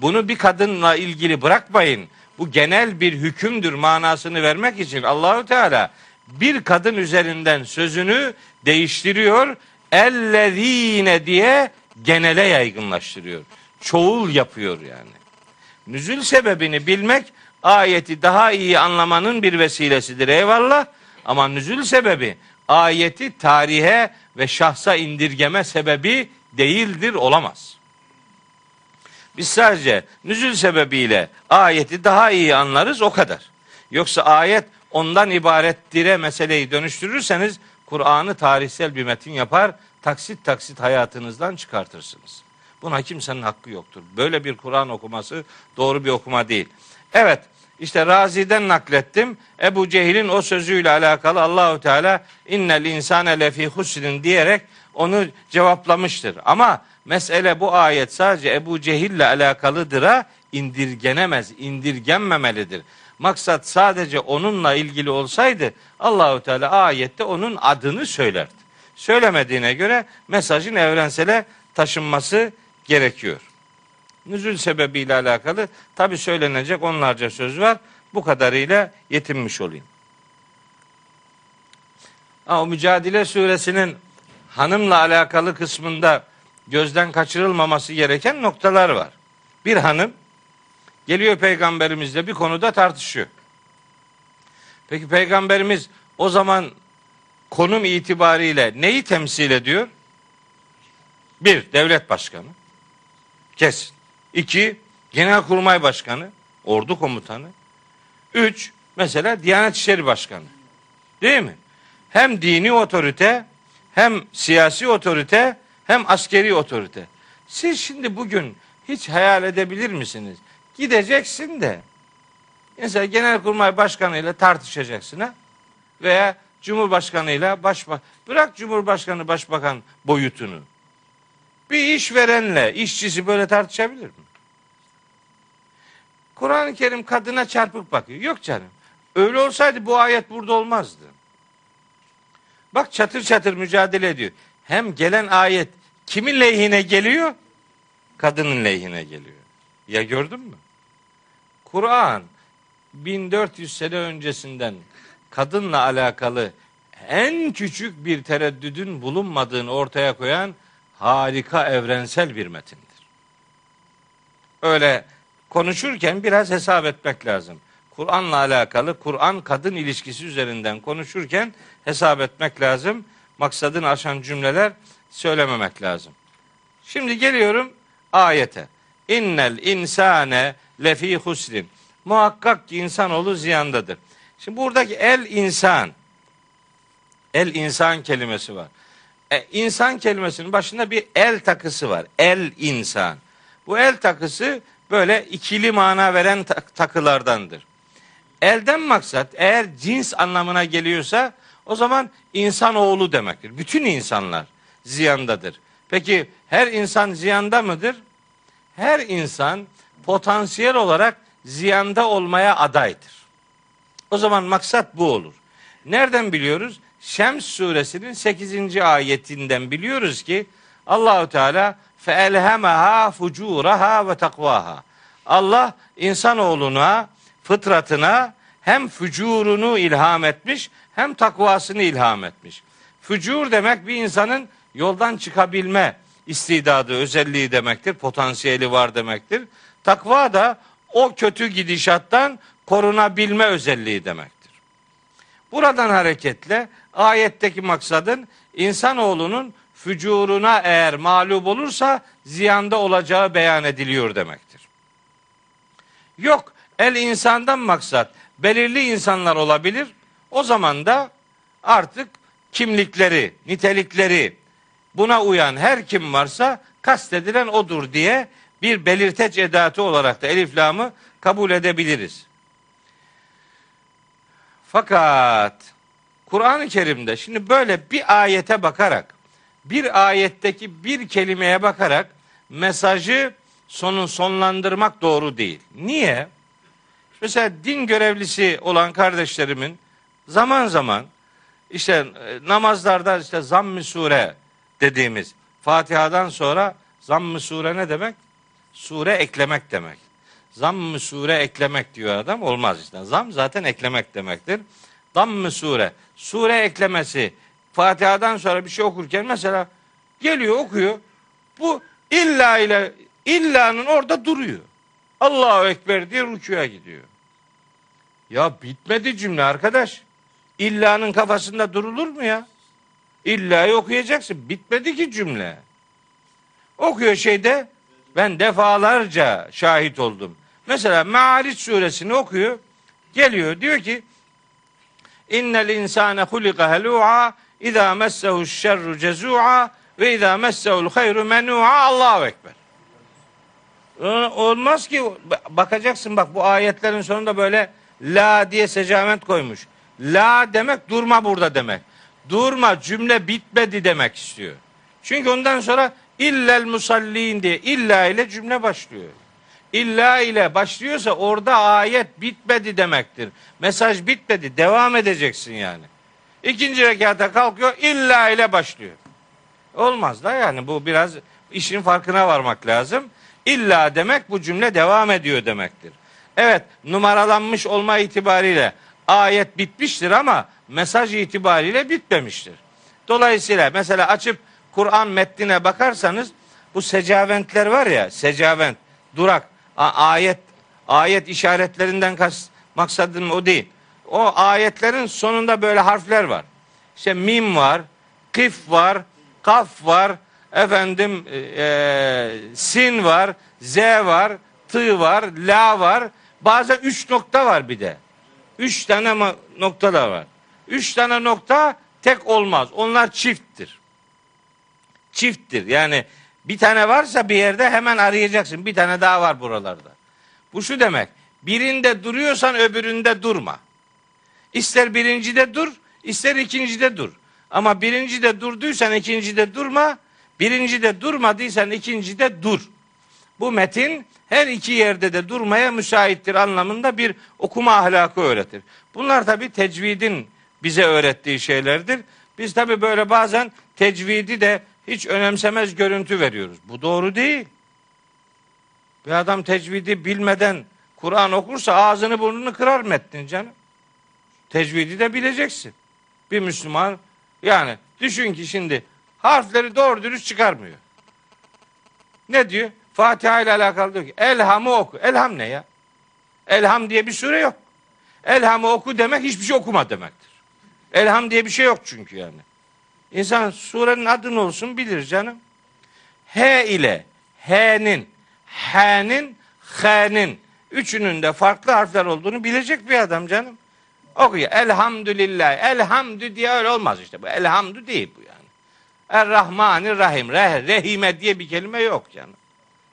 bunu bir kadınla ilgili bırakmayın. Bu genel bir hükümdür manasını vermek için Allahu Teala bir kadın üzerinden sözünü değiştiriyor. Ellezine diye genele yaygınlaştırıyor. Çoğul yapıyor yani. Nüzül sebebini bilmek ayeti daha iyi anlamanın bir vesilesidir eyvallah. Ama nüzül sebebi ayeti tarihe ve şahsa indirgeme sebebi değildir olamaz. Biz sadece nüzül sebebiyle ayeti daha iyi anlarız o kadar. Yoksa ayet ondan ibarettire meseleyi dönüştürürseniz Kur'an'ı tarihsel bir metin yapar, taksit taksit hayatınızdan çıkartırsınız. Buna kimsenin hakkı yoktur. Böyle bir Kur'an okuması doğru bir okuma değil. Evet, işte Razi'den naklettim. Ebu Cehil'in o sözüyle alakalı Allahu Teala innel insane lefi husrin diyerek onu cevaplamıştır. Ama mesele bu ayet sadece Ebu Cehil'le alakalıdıra indirgenemez, indirgenmemelidir. Maksat sadece onunla ilgili olsaydı Allahu Teala ayette onun adını söylerdi. Söylemediğine göre mesajın evrensele taşınması gerekiyor. Nüzül sebebiyle alakalı tabi söylenecek onlarca söz var. Bu kadarıyla yetinmiş olayım. Ha, o Mücadele suresinin hanımla alakalı kısmında gözden kaçırılmaması gereken noktalar var. Bir hanım geliyor peygamberimizle bir konuda tartışıyor. Peki peygamberimiz o zaman konum itibariyle neyi temsil ediyor? Bir, devlet başkanı. Kesin. İki, Genelkurmay Başkanı, ordu komutanı. Üç, mesela Diyanet İşleri Başkanı. Değil mi? Hem dini otorite, hem siyasi otorite, hem askeri otorite. Siz şimdi bugün hiç hayal edebilir misiniz? Gideceksin de Mesela Genelkurmay Başkanı ile tartışacaksın ha? Veya Cumhurbaşkanı ile başbakan. Bırak Cumhurbaşkanı Başbakan boyutunu. Bir işverenle işçisi böyle tartışabilir mi? Kur'an-ı Kerim kadına çarpık bakıyor. Yok canım. Öyle olsaydı bu ayet burada olmazdı. Bak çatır çatır mücadele ediyor. Hem gelen ayet kimin lehine geliyor? Kadının lehine geliyor. Ya gördün mü? Kur'an 1400 sene öncesinden kadınla alakalı en küçük bir tereddüdün bulunmadığını ortaya koyan harika evrensel bir metindir. Öyle konuşurken biraz hesap etmek lazım. Kur'an'la alakalı Kur'an kadın ilişkisi üzerinden konuşurken hesap etmek lazım. Maksadını aşan cümleler söylememek lazım. Şimdi geliyorum ayete. İnnel insane lefi husrin. Muhakkak ki insanoğlu ziyandadır. Şimdi buradaki el insan, el insan kelimesi var. E, insan kelimesinin başında bir el takısı var. El insan. Bu el takısı böyle ikili mana veren takılardandır. Elden maksat eğer cins anlamına geliyorsa o zaman insan oğlu demektir. Bütün insanlar ziyandadır. Peki her insan ziyanda mıdır? Her insan potansiyel olarak ziyanda olmaya adaydır. O zaman maksat bu olur. Nereden biliyoruz? Şems suresinin 8. ayetinden biliyoruz ki Allahu Teala feelhemaha fucuraha ve takvaha. Allah insanoğluna, fıtratına hem fücurunu ilham etmiş hem takvasını ilham etmiş. Fücur demek bir insanın yoldan çıkabilme istidadı, özelliği demektir. Potansiyeli var demektir. Takva da o kötü gidişattan korunabilme özelliği demektir. Buradan hareketle ayetteki maksadın insanoğlunun fücuruna eğer mağlup olursa ziyanda olacağı beyan ediliyor demektir. Yok el insandan maksat belirli insanlar olabilir. O zaman da artık kimlikleri, nitelikleri buna uyan her kim varsa kastedilen odur diye bir belirteç edatı olarak da elif lamı kabul edebiliriz. Fakat Kur'an-ı Kerim'de şimdi böyle bir ayete bakarak bir ayetteki bir kelimeye bakarak mesajı sonun sonlandırmak doğru değil. Niye? Mesela din görevlisi olan kardeşlerimin zaman zaman işte e, namazlarda işte zamm-ı sure dediğimiz Fatiha'dan sonra zamm-ı sure ne demek? Sure eklemek demek. Zamm-ı sure eklemek diyor adam. Olmaz işte. Zam zaten eklemek demektir. Zamm-ı sure. Sure eklemesi. Fatiha'dan sonra bir şey okurken mesela geliyor okuyor. Bu illa ile illanın orada duruyor. Allahu Ekber diye rükuya gidiyor. Ya bitmedi cümle arkadaş. İlla'nın kafasında durulur mu ya? İlla'yı okuyacaksın. Bitmedi ki cümle. Okuyor şeyde ben defalarca şahit oldum. Mesela Me'ariç suresini okuyor. Geliyor diyor ki İnnel insane hulika helu'a İzâ messehu şerru cezu'a ve izâ messehu'l hayru menû'a Allahu Ekber. Olmaz ki bakacaksın bak bu ayetlerin sonunda böyle la diye secament koymuş. La demek durma burada demek. Durma cümle bitmedi demek istiyor. Çünkü ondan sonra illel musallin diye illa ile cümle başlıyor. İlla ile başlıyorsa orada ayet bitmedi demektir. Mesaj bitmedi. Devam edeceksin yani. İkinci rekata kalkıyor illa ile başlıyor. Olmaz da yani bu biraz işin farkına varmak lazım. İlla demek bu cümle devam ediyor demektir. Evet numaralanmış olma itibariyle ayet bitmiştir ama mesaj itibariyle bitmemiştir. Dolayısıyla mesela açıp Kur'an metnine bakarsanız bu secaventler var ya secavent durak ayet ayet işaretlerinden kas, maksadım o değil. O ayetlerin sonunda böyle harfler var. İşte mim var, kif var, kaf var, efendim e, e sin var, z var, t var, la var. Bazen üç nokta var bir de. Üç tane nokta da var. Üç tane nokta tek olmaz. Onlar çifttir. Çifttir. Yani bir tane varsa bir yerde hemen arayacaksın. Bir tane daha var buralarda. Bu şu demek. Birinde duruyorsan öbüründe durma. İster birincide dur, ister ikincide dur. Ama birincide durduysan ikincide durma, birincide durmadıysan ikincide dur. Bu metin her iki yerde de durmaya müsaittir anlamında bir okuma ahlakı öğretir. Bunlar tabi tecvidin bize öğrettiği şeylerdir. Biz tabi böyle bazen tecvidi de hiç önemsemez görüntü veriyoruz. Bu doğru değil. Bir adam tecvidi bilmeden Kur'an okursa ağzını burnunu kırar metnin canım. Tecvidi de bileceksin. Bir Müslüman yani düşün ki şimdi harfleri doğru dürüst çıkarmıyor. Ne diyor? Fatiha ile alakalı diyor ki Elham'ı oku. Elham ne ya? Elham diye bir sure yok. Elham'ı oku demek hiçbir şey okuma demektir. Elham diye bir şey yok çünkü yani. İnsan surenin adını olsun bilir canım. H ile H'nin, H'nin, H'nin üçünün de farklı harfler olduğunu bilecek bir adam canım. Okuyor. Elhamdülillah. Elhamdü diye öyle olmaz işte. Bu elhamdü değil bu yani. Er-Rahmanir Rahim. Reh, rehime diye bir kelime yok canım.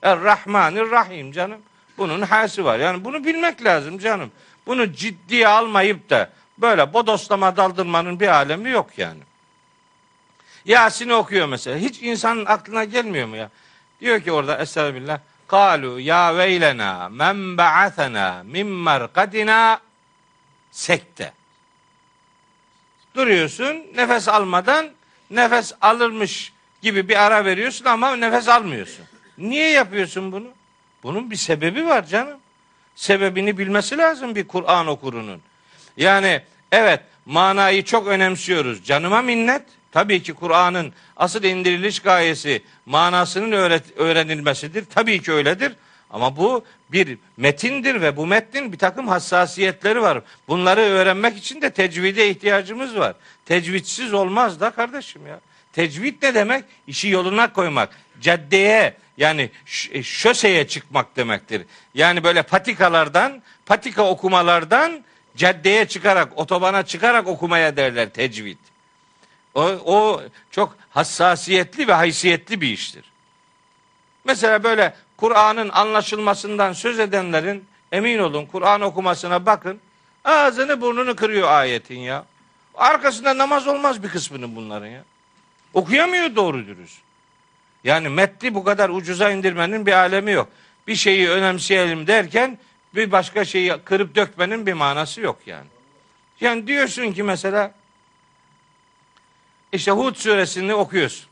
Er-Rahmanir Rahim canım. Bunun hası var. Yani bunu bilmek lazım canım. Bunu ciddiye almayıp da böyle bodoslama daldırmanın bir alemi yok yani. Yasin'i okuyor mesela. Hiç insanın aklına gelmiyor mu ya? Diyor ki orada Estağfirullah. Kalu ya veylena men ba'athena min merkadina sekte. Duruyorsun nefes almadan nefes alırmış gibi bir ara veriyorsun ama nefes almıyorsun. Niye yapıyorsun bunu? Bunun bir sebebi var canım. Sebebini bilmesi lazım bir Kur'an okurunun. Yani evet manayı çok önemsiyoruz. Canıma minnet. Tabii ki Kur'an'ın asıl indiriliş gayesi manasının öğret, öğrenilmesidir. Tabii ki öyledir. Ama bu bir metindir ve bu metnin bir takım hassasiyetleri var. Bunları öğrenmek için de tecvide ihtiyacımız var. Tecvidsiz olmaz da kardeşim ya. Tecvid ne demek? İşi yoluna koymak. Caddeye yani e, şoseye çıkmak demektir. Yani böyle patikalardan, patika okumalardan caddeye çıkarak, otobana çıkarak okumaya derler tecvid. O, o çok hassasiyetli ve haysiyetli bir iştir. Mesela böyle Kur'an'ın anlaşılmasından söz edenlerin emin olun Kur'an okumasına bakın. Ağzını burnunu kırıyor ayetin ya. Arkasında namaz olmaz bir kısmının bunların ya. Okuyamıyor doğru dürüst. Yani metni bu kadar ucuza indirmenin bir alemi yok. Bir şeyi önemseyelim derken bir başka şeyi kırıp dökmenin bir manası yok yani. Yani diyorsun ki mesela işte Hud suresini okuyorsun.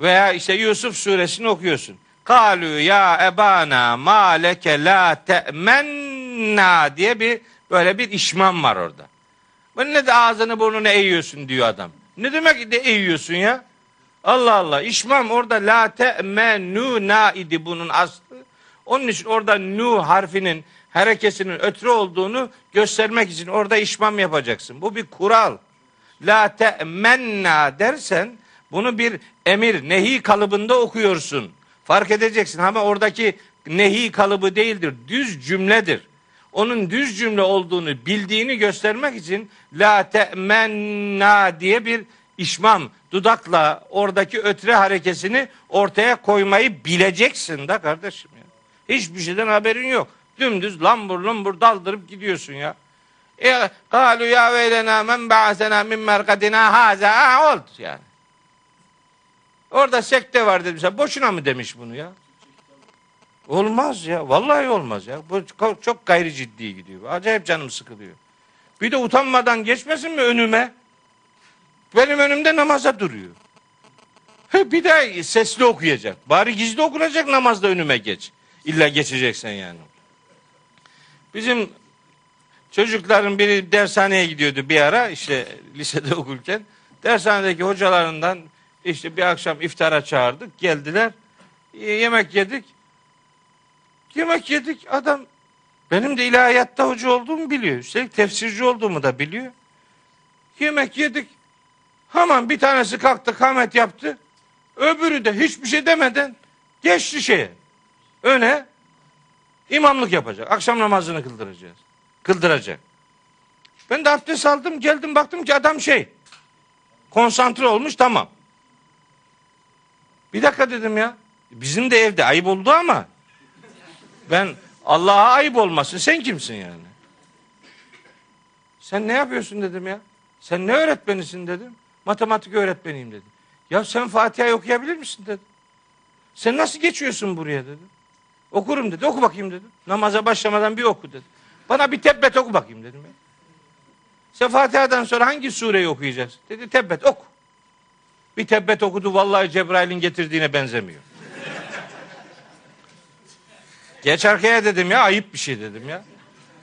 Veya işte Yusuf suresini okuyorsun. Kalu ya ebana ma leke la te'menna diye bir böyle bir işman var orada. Bu ne de ağzını burnunu eğiyorsun diyor adam. Ne demek de eğiyorsun ya? Allah Allah. İşmam orada la te'menuna idi bunun aslı. Onun için orada nu harfinin harekesinin ötürü olduğunu göstermek için orada işmam yapacaksın. Bu bir kural. La te'menna dersen bunu bir emir, nehi kalıbında okuyorsun. Fark edeceksin ama oradaki nehi kalıbı değildir. Düz cümledir. Onun düz cümle olduğunu bildiğini göstermek için la te'menna diye bir işmam dudakla oradaki ötre harekesini ortaya koymayı bileceksin da kardeşim ya. Hiçbir şeyden haberin yok. Dümdüz lambur lambur daldırıp gidiyorsun ya. E, kalu ya veylena men ba'asena min merkadina haza oldu yani. Orada sekte var dedim sen. Boşuna mı demiş bunu ya? Olmaz ya. Vallahi olmaz ya. Bu çok gayri ciddi gidiyor. Acayip canım sıkılıyor. Bir de utanmadan geçmesin mi önüme? Benim önümde namaza duruyor. Bir de sesli okuyacak. Bari gizli okunacak namazda önüme geç. İlla geçeceksen yani. Bizim çocukların biri dershaneye gidiyordu bir ara işte lisede okurken. Dershanedeki hocalarından işte bir akşam iftara çağırdık. Geldiler. Yemek yedik. Yemek yedik. Adam benim de ilahiyatta hoca olduğumu biliyor. Üstelik tefsirci olduğumu da biliyor. Yemek yedik. Hemen bir tanesi kalktı kamet yaptı. Öbürü de hiçbir şey demeden geçti şeye. Öne imamlık yapacak. Akşam namazını kıldıracağız. Kıldıracak. Ben de abdest aldım geldim baktım ki adam şey konsantre olmuş tamam. Bir dakika dedim ya. Bizim de evde ayıp oldu ama ben Allah'a ayıp olmasın. Sen kimsin yani? Sen ne yapıyorsun dedim ya. Sen ne öğretmenisin dedim. Matematik öğretmeniyim dedim. Ya sen Fatiha'yı okuyabilir misin dedim. Sen nasıl geçiyorsun buraya dedim. Okurum dedi. Oku bakayım dedim. Namaza başlamadan bir oku dedi. Bana bir tebbet oku bakayım dedim ya. Sen Fatiha'dan sonra hangi sureyi okuyacaksın? Dedi tebbet oku. Bir tebbet okudu vallahi Cebrail'in getirdiğine benzemiyor. Geç arkaya dedim ya ayıp bir şey dedim ya.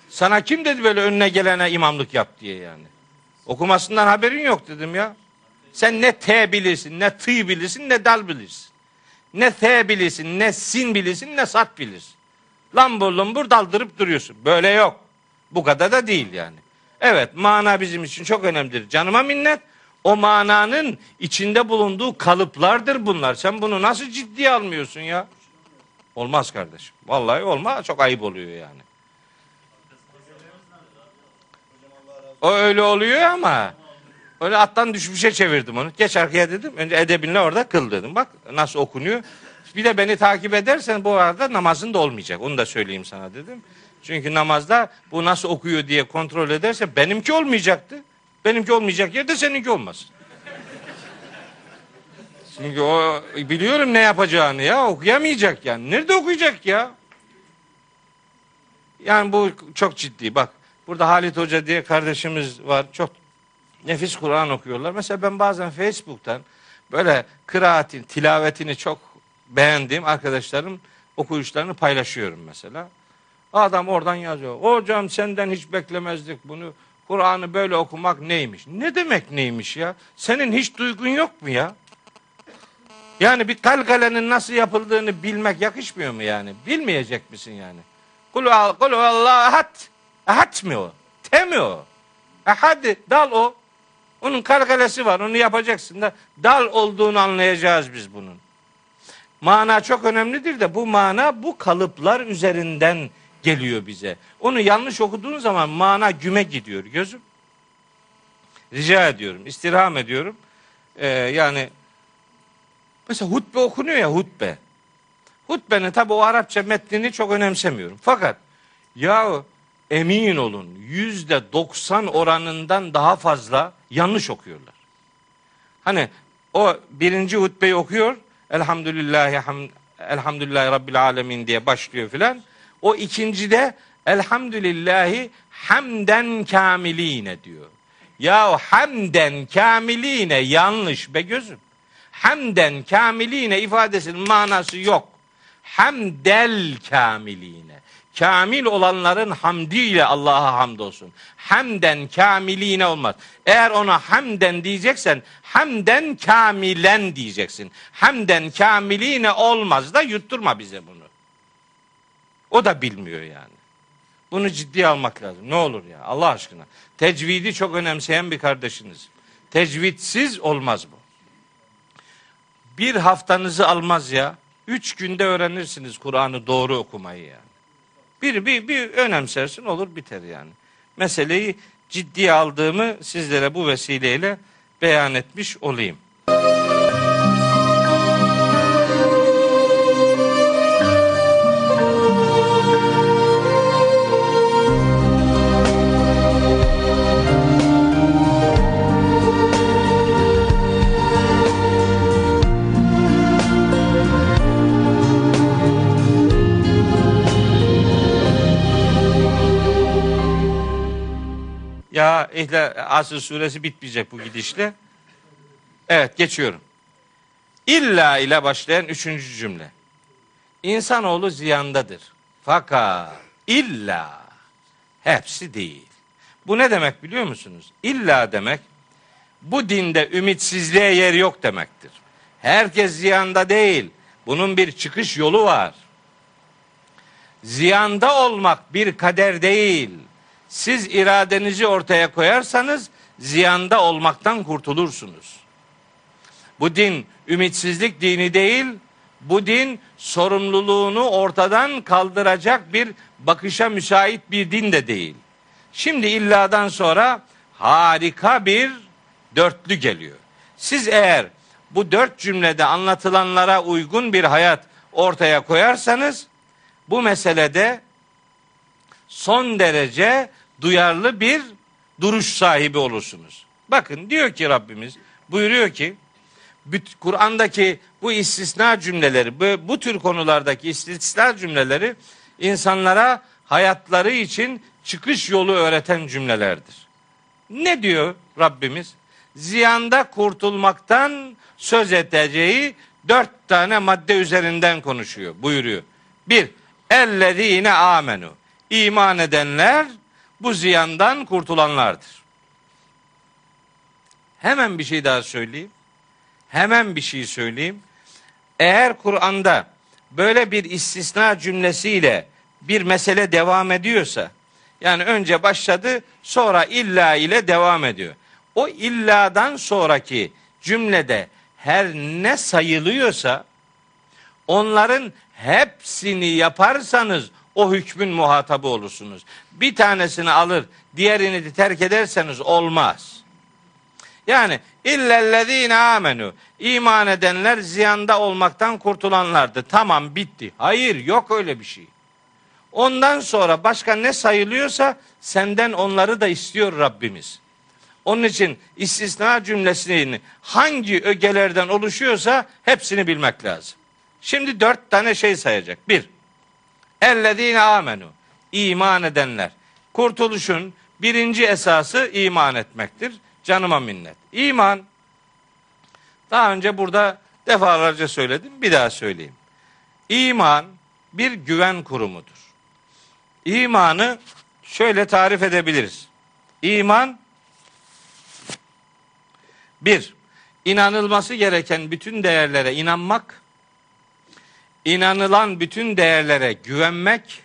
Sana kim dedi böyle önüne gelene imamlık yap diye yani. Okumasından haberin yok dedim ya. Sen ne T bilirsin, ne T bilirsin, ne dal bilirsin. Ne T bilirsin, ne sin bilirsin, ne sat bilirsin. Lambur lumbur daldırıp duruyorsun. Böyle yok. Bu kadar da değil yani. Evet mana bizim için çok önemlidir. Canıma minnet. O mananın içinde bulunduğu kalıplardır bunlar. Sen bunu nasıl ciddiye almıyorsun ya? Olmaz kardeşim. Vallahi olmaz. Çok ayıp oluyor yani. O öyle oluyor ama öyle attan düşmüşe çevirdim onu. Geç arkaya dedim. Önce edebinle orada kıl dedim. Bak nasıl okunuyor. Bir de beni takip edersen bu arada namazın da olmayacak. Onu da söyleyeyim sana dedim. Çünkü namazda bu nasıl okuyor diye kontrol ederse benimki olmayacaktı. Benimki olmayacak yerde seninki olmaz. Çünkü o biliyorum ne yapacağını ya okuyamayacak yani. Nerede okuyacak ya? Yani bu çok ciddi bak. Burada Halit Hoca diye kardeşimiz var. Çok nefis Kur'an okuyorlar. Mesela ben bazen Facebook'tan böyle kıraatin, tilavetini çok beğendiğim arkadaşlarım okuyuşlarını paylaşıyorum mesela. Adam oradan yazıyor. Hocam senden hiç beklemezdik bunu. Kur'an'ı böyle okumak neymiş? Ne demek neymiş ya? Senin hiç duygun yok mu ya? Yani bir kalkalenin nasıl yapıldığını bilmek yakışmıyor mu yani? Bilmeyecek misin yani? Kulu, kulu Allah ahad. Ahad mi o? Te mi o? Ahad dal o. Onun kalkalesi var onu yapacaksın da dal olduğunu anlayacağız biz bunun. Mana çok önemlidir de bu mana bu kalıplar üzerinden geliyor bize. Onu yanlış okuduğun zaman mana güme gidiyor gözüm. Rica ediyorum, istirham ediyorum. Ee, yani mesela hutbe okunuyor ya hutbe. Hutbenin tabi o Arapça metnini çok önemsemiyorum. Fakat ya emin olun yüzde 90 oranından daha fazla yanlış okuyorlar. Hani o birinci hutbeyi okuyor. Elhamdülillahi ham, elhamdülillahi rabbil alemin diye başlıyor filan. O ikincide elhamdülillahi hamden kamiline diyor. Ya hamden kamiline yanlış be gözüm. Hamden kamiline ifadesinin manası yok. Hamdel kamiline. Kamil olanların hamdiyle Allah'a hamdolsun. Hamden kamiline olmaz. Eğer ona hamden diyeceksen hamden kamilen diyeceksin. Hamden kamiline olmaz da yutturma bize bunu. O da bilmiyor yani. Bunu ciddiye almak lazım. Ne olur ya Allah aşkına. Tecvidi çok önemseyen bir kardeşiniz. Tecvidsiz olmaz bu. Bir haftanızı almaz ya. Üç günde öğrenirsiniz Kur'an'ı doğru okumayı yani. Bir, bir, bir önemsersin olur biter yani. Meseleyi ciddiye aldığımı sizlere bu vesileyle beyan etmiş olayım. Ya İhle Asr suresi bitmeyecek bu gidişle. Evet geçiyorum. İlla ile başlayan üçüncü cümle. İnsanoğlu ziyandadır. Fakat illa hepsi değil. Bu ne demek biliyor musunuz? İlla demek bu dinde ümitsizliğe yer yok demektir. Herkes ziyanda değil. Bunun bir çıkış yolu var. Ziyanda olmak bir kader değil siz iradenizi ortaya koyarsanız ziyanda olmaktan kurtulursunuz. Bu din ümitsizlik dini değil, bu din sorumluluğunu ortadan kaldıracak bir bakışa müsait bir din de değil. Şimdi illadan sonra harika bir dörtlü geliyor. Siz eğer bu dört cümlede anlatılanlara uygun bir hayat ortaya koyarsanız bu meselede son derece duyarlı bir duruş sahibi olursunuz. Bakın diyor ki Rabbimiz buyuruyor ki Kur'an'daki bu istisna cümleleri, bu, bu tür konulardaki istisna cümleleri insanlara hayatları için çıkış yolu öğreten cümlelerdir. Ne diyor Rabbimiz? Ziyanda kurtulmaktan söz edeceği dört tane madde üzerinden konuşuyor, buyuruyor. Bir, ellezine amenu. İman edenler bu ziyandan kurtulanlardır. Hemen bir şey daha söyleyeyim. Hemen bir şey söyleyeyim. Eğer Kur'an'da böyle bir istisna cümlesiyle bir mesele devam ediyorsa, yani önce başladı sonra illa ile devam ediyor. O illadan sonraki cümlede her ne sayılıyorsa onların hepsini yaparsanız o hükmün muhatabı olursunuz. Bir tanesini alır, diğerini de terk ederseniz olmaz. Yani illellezine amenu iman edenler ziyanda olmaktan kurtulanlardı. Tamam bitti. Hayır yok öyle bir şey. Ondan sonra başka ne sayılıyorsa senden onları da istiyor Rabbimiz. Onun için istisna cümlesini hangi ögelerden oluşuyorsa hepsini bilmek lazım. Şimdi dört tane şey sayacak. Bir, ellezine amenu, iman edenler. Kurtuluşun birinci esası iman etmektir. Canıma minnet. İman, daha önce burada defalarca söyledim, bir daha söyleyeyim. İman bir güven kurumudur. İmanı şöyle tarif edebiliriz. İman bir, inanılması gereken bütün değerlere inanmak, inanılan bütün değerlere güvenmek,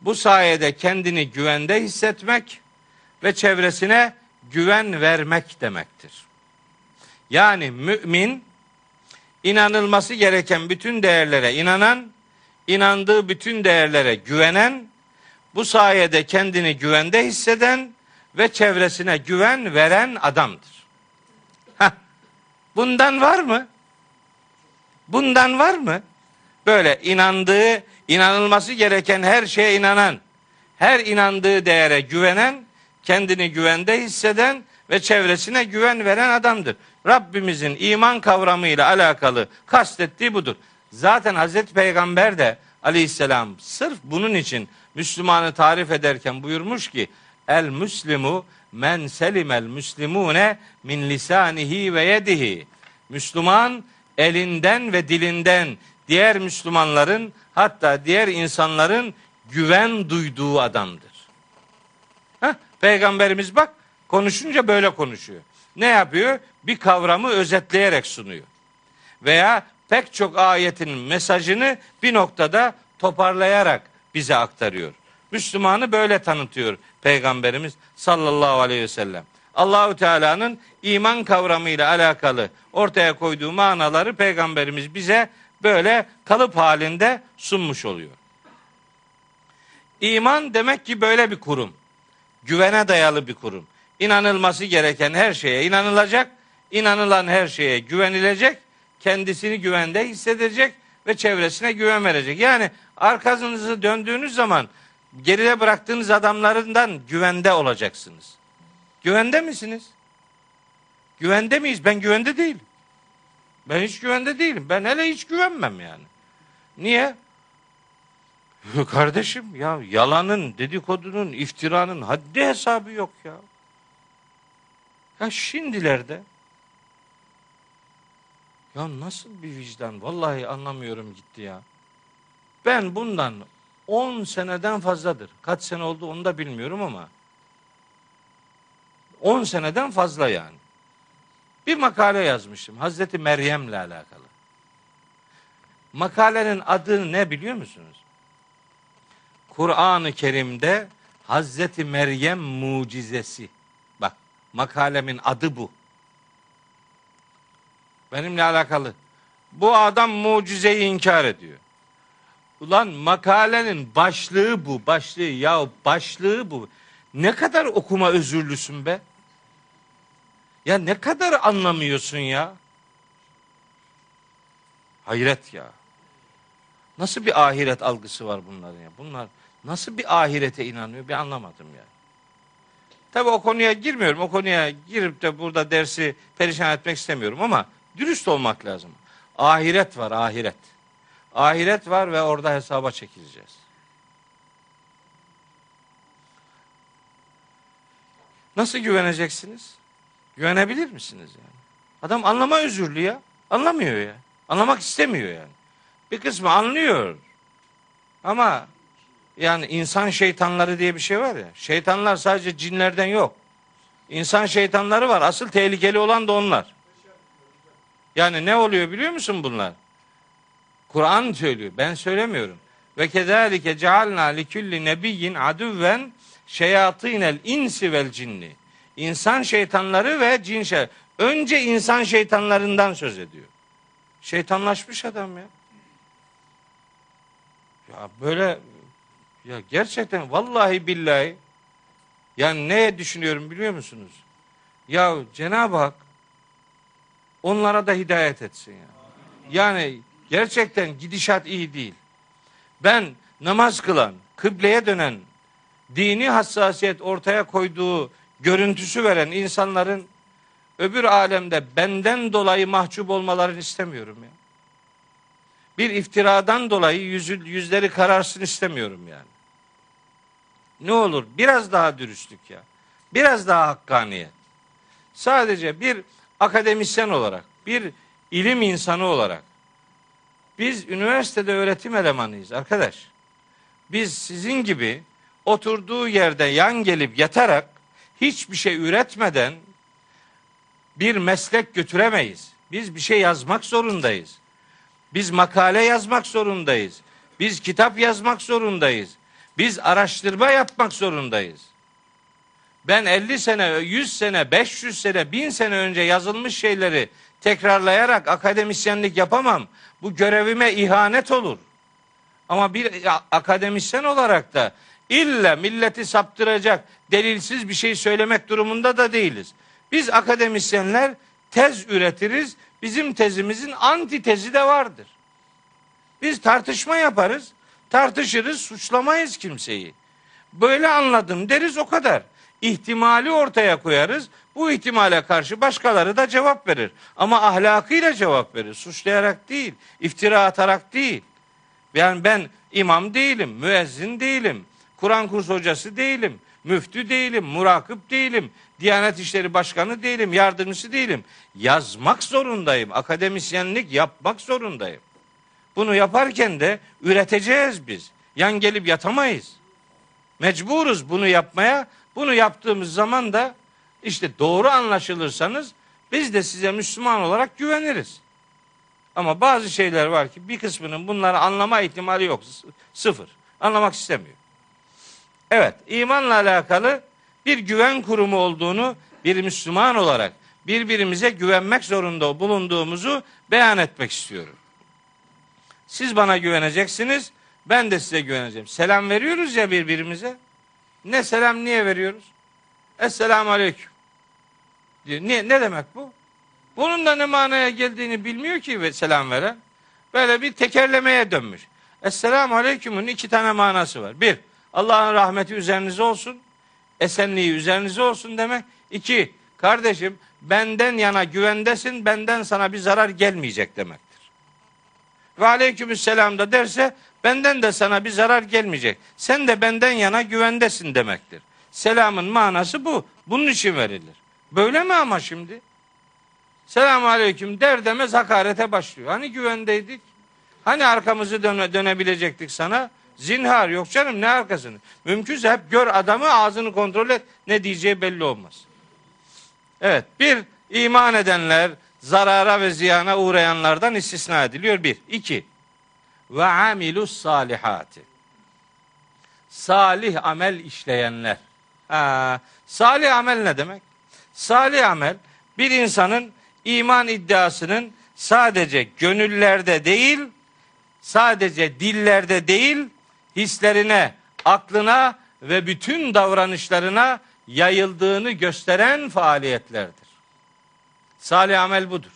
bu sayede kendini güvende hissetmek ve çevresine güven vermek demektir. Yani mümin inanılması gereken bütün değerlere inanan, inandığı bütün değerlere güvenen, bu sayede kendini güvende hisseden ve çevresine güven veren adamdır. Heh. Bundan var mı? Bundan var mı? Böyle inandığı, inanılması gereken her şeye inanan, her inandığı değere güvenen, kendini güvende hisseden ve çevresine güven veren adamdır. Rabbimizin iman kavramıyla alakalı kastettiği budur. Zaten Hazreti Peygamber de aleyhisselam sırf bunun için Müslümanı tarif ederken buyurmuş ki el müslimu men selimel müslimune min lisanihi ve yedihi. Müslüman elinden ve dilinden diğer Müslümanların hatta diğer insanların güven duyduğu adamdır. Heh, Peygamberimiz bak konuşunca böyle konuşuyor. Ne yapıyor? Bir kavramı özetleyerek sunuyor. Veya pek çok ayetin mesajını bir noktada toparlayarak bize aktarıyor. Müslümanı böyle tanıtıyor Peygamberimiz sallallahu aleyhi ve sellem. Allahü Teala'nın iman kavramıyla alakalı ortaya koyduğu manaları Peygamberimiz bize böyle kalıp halinde sunmuş oluyor. İman demek ki böyle bir kurum. Güvene dayalı bir kurum. İnanılması gereken her şeye inanılacak, inanılan her şeye güvenilecek, kendisini güvende hissedecek ve çevresine güven verecek. Yani arkasınızı döndüğünüz zaman geride bıraktığınız adamlarından güvende olacaksınız. Güvende misiniz? Güvende miyiz? Ben güvende değilim. Ben hiç güvende değilim. Ben hele hiç güvenmem yani. Niye? Kardeşim ya yalanın, dedikodunun, iftiranın haddi hesabı yok ya. Ya şimdilerde ya nasıl bir vicdan? Vallahi anlamıyorum gitti ya. Ben bundan 10 seneden fazladır. Kaç sene oldu onu da bilmiyorum ama 10 seneden fazla yani. Bir makale yazmıştım Hazreti Meryem'le alakalı. Makalenin adı ne biliyor musunuz? Kur'an-ı Kerim'de Hazreti Meryem mucizesi. Bak makalemin adı bu. Benimle alakalı. Bu adam mucizeyi inkar ediyor. Ulan makalenin başlığı bu, başlığı ya başlığı bu. Ne kadar okuma özürlüsün be? Ya ne kadar anlamıyorsun ya? Hayret ya. Nasıl bir ahiret algısı var bunların ya? Bunlar nasıl bir ahirete inanıyor bir anlamadım yani. Tabi o konuya girmiyorum. O konuya girip de burada dersi perişan etmek istemiyorum ama dürüst olmak lazım. Ahiret var ahiret. Ahiret var ve orada hesaba çekileceğiz. Nasıl güveneceksiniz? Güvenebilir misiniz yani? Adam anlama özürlü ya. Anlamıyor ya. Anlamak istemiyor yani. Bir kısmı anlıyor. Ama yani insan şeytanları diye bir şey var ya. Şeytanlar sadece cinlerden yok. İnsan şeytanları var. Asıl tehlikeli olan da onlar. Yani ne oluyor biliyor musun bunlar? Kur'an söylüyor. Ben söylemiyorum. Ve kezalike cealna li kulli nebiyyin aduven şeyatinel insi vel cinni. İnsan şeytanları ve cin şey. Önce insan şeytanlarından söz ediyor. Şeytanlaşmış adam ya. Ya böyle ya gerçekten vallahi billahi yani ne düşünüyorum biliyor musunuz? Ya Cenab-ı Hak onlara da hidayet etsin ya. Yani gerçekten gidişat iyi değil. Ben namaz kılan, kıbleye dönen, dini hassasiyet ortaya koyduğu görüntüsü veren insanların öbür alemde benden dolayı mahcup olmalarını istemiyorum ya. Bir iftiradan dolayı yüzü, yüzleri kararsın istemiyorum yani. Ne olur biraz daha dürüstlük ya. Biraz daha hakkaniyet. Sadece bir akademisyen olarak, bir ilim insanı olarak biz üniversitede öğretim elemanıyız arkadaş. Biz sizin gibi oturduğu yerde yan gelip yatarak hiçbir şey üretmeden bir meslek götüremeyiz. Biz bir şey yazmak zorundayız. Biz makale yazmak zorundayız. Biz kitap yazmak zorundayız. Biz araştırma yapmak zorundayız. Ben 50 sene, 100 sene, 500 sene, 1000 sene önce yazılmış şeyleri tekrarlayarak akademisyenlik yapamam. Bu görevime ihanet olur. Ama bir akademisyen olarak da illa milleti saptıracak delilsiz bir şey söylemek durumunda da değiliz. Biz akademisyenler tez üretiriz. Bizim tezimizin antitezi de vardır. Biz tartışma yaparız, tartışırız, suçlamayız kimseyi. Böyle anladım deriz o kadar. İhtimali ortaya koyarız. Bu ihtimale karşı başkaları da cevap verir. Ama ahlakıyla cevap verir. Suçlayarak değil, iftira atarak değil. Yani ben imam değilim, müezzin değilim, Kur'an kurs hocası değilim, müftü değilim, murakip değilim, Diyanet İşleri Başkanı değilim, yardımcısı değilim. Yazmak zorundayım, akademisyenlik yapmak zorundayım. Bunu yaparken de üreteceğiz biz. Yan gelip yatamayız. Mecburuz bunu yapmaya. Bunu yaptığımız zaman da işte doğru anlaşılırsanız biz de size Müslüman olarak güveniriz. Ama bazı şeyler var ki bir kısmının bunları anlama ihtimali yok. Sıfır. Anlamak istemiyor. Evet, imanla alakalı bir güven kurumu olduğunu bir Müslüman olarak birbirimize güvenmek zorunda bulunduğumuzu beyan etmek istiyorum. Siz bana güveneceksiniz, ben de size güveneceğim. Selam veriyoruz ya birbirimize. Ne selam niye veriyoruz? Esselamu aleyküm. Diyor. Ne, ne demek bu? Bunun da ne manaya geldiğini bilmiyor ki selam veren. Böyle bir tekerlemeye dönmüş. Esselamu aleykümün iki tane manası var. Bir, Allah'ın rahmeti üzerinize olsun. Esenliği üzerinize olsun demek. İki, kardeşim benden yana güvendesin, benden sana bir zarar gelmeyecek demektir. Ve aleykümselam da derse benden de sana bir zarar gelmeyecek. Sen de benden yana güvendesin demektir. Selamın manası bu. Bunun için verilir. Böyle mi ama şimdi? Selamun aleyküm der demez hakarete başlıyor. Hani güvendeydik? Hani arkamızı döne, dönebilecektik sana? Zinhar yok canım ne arkasını. Mümkünse hep gör adamı ağzını kontrol et. Ne diyeceği belli olmaz. Evet bir iman edenler zarara ve ziyana uğrayanlardan istisna ediliyor bir. iki ve amilus salihati. Salih amel işleyenler. Ha, salih amel ne demek? Salih amel bir insanın iman iddiasının sadece gönüllerde değil, sadece dillerde değil, hislerine, aklına ve bütün davranışlarına yayıldığını gösteren faaliyetlerdir. Salih amel budur.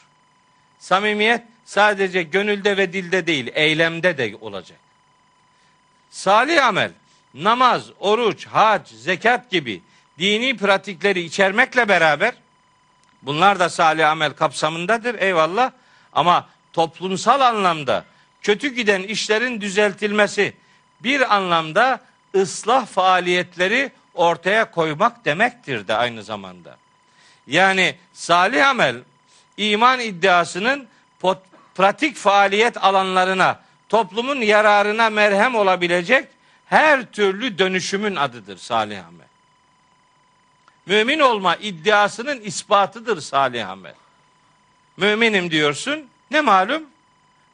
Samimiyet sadece gönülde ve dilde değil, eylemde de olacak. Salih amel namaz, oruç, hac, zekat gibi dini pratikleri içermekle beraber bunlar da salih amel kapsamındadır eyvallah ama toplumsal anlamda kötü giden işlerin düzeltilmesi bir anlamda ıslah faaliyetleri ortaya koymak demektir de aynı zamanda. Yani salih amel iman iddiasının pot, pratik faaliyet alanlarına toplumun yararına merhem olabilecek her türlü dönüşümün adıdır salih amel. Mümin olma iddiasının ispatıdır salih amel. Müminim diyorsun. Ne malum?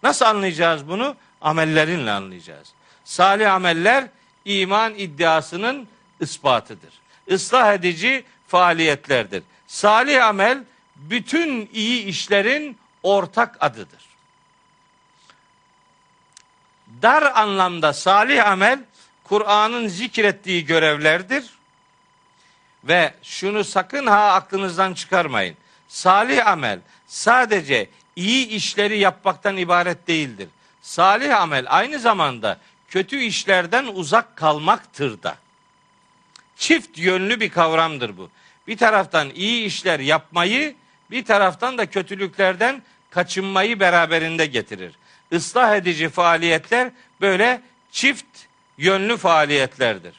Nasıl anlayacağız bunu? Amellerinle anlayacağız. Salih ameller iman iddiasının ispatıdır. Islah edici faaliyetlerdir. Salih amel bütün iyi işlerin ortak adıdır. Dar anlamda salih amel Kur'an'ın zikrettiği görevlerdir. Ve şunu sakın ha aklınızdan çıkarmayın. Salih amel sadece iyi işleri yapmaktan ibaret değildir. Salih amel aynı zamanda kötü işlerden uzak kalmaktır da. Çift yönlü bir kavramdır bu. Bir taraftan iyi işler yapmayı, bir taraftan da kötülüklerden kaçınmayı beraberinde getirir. Islah edici faaliyetler böyle çift yönlü faaliyetlerdir.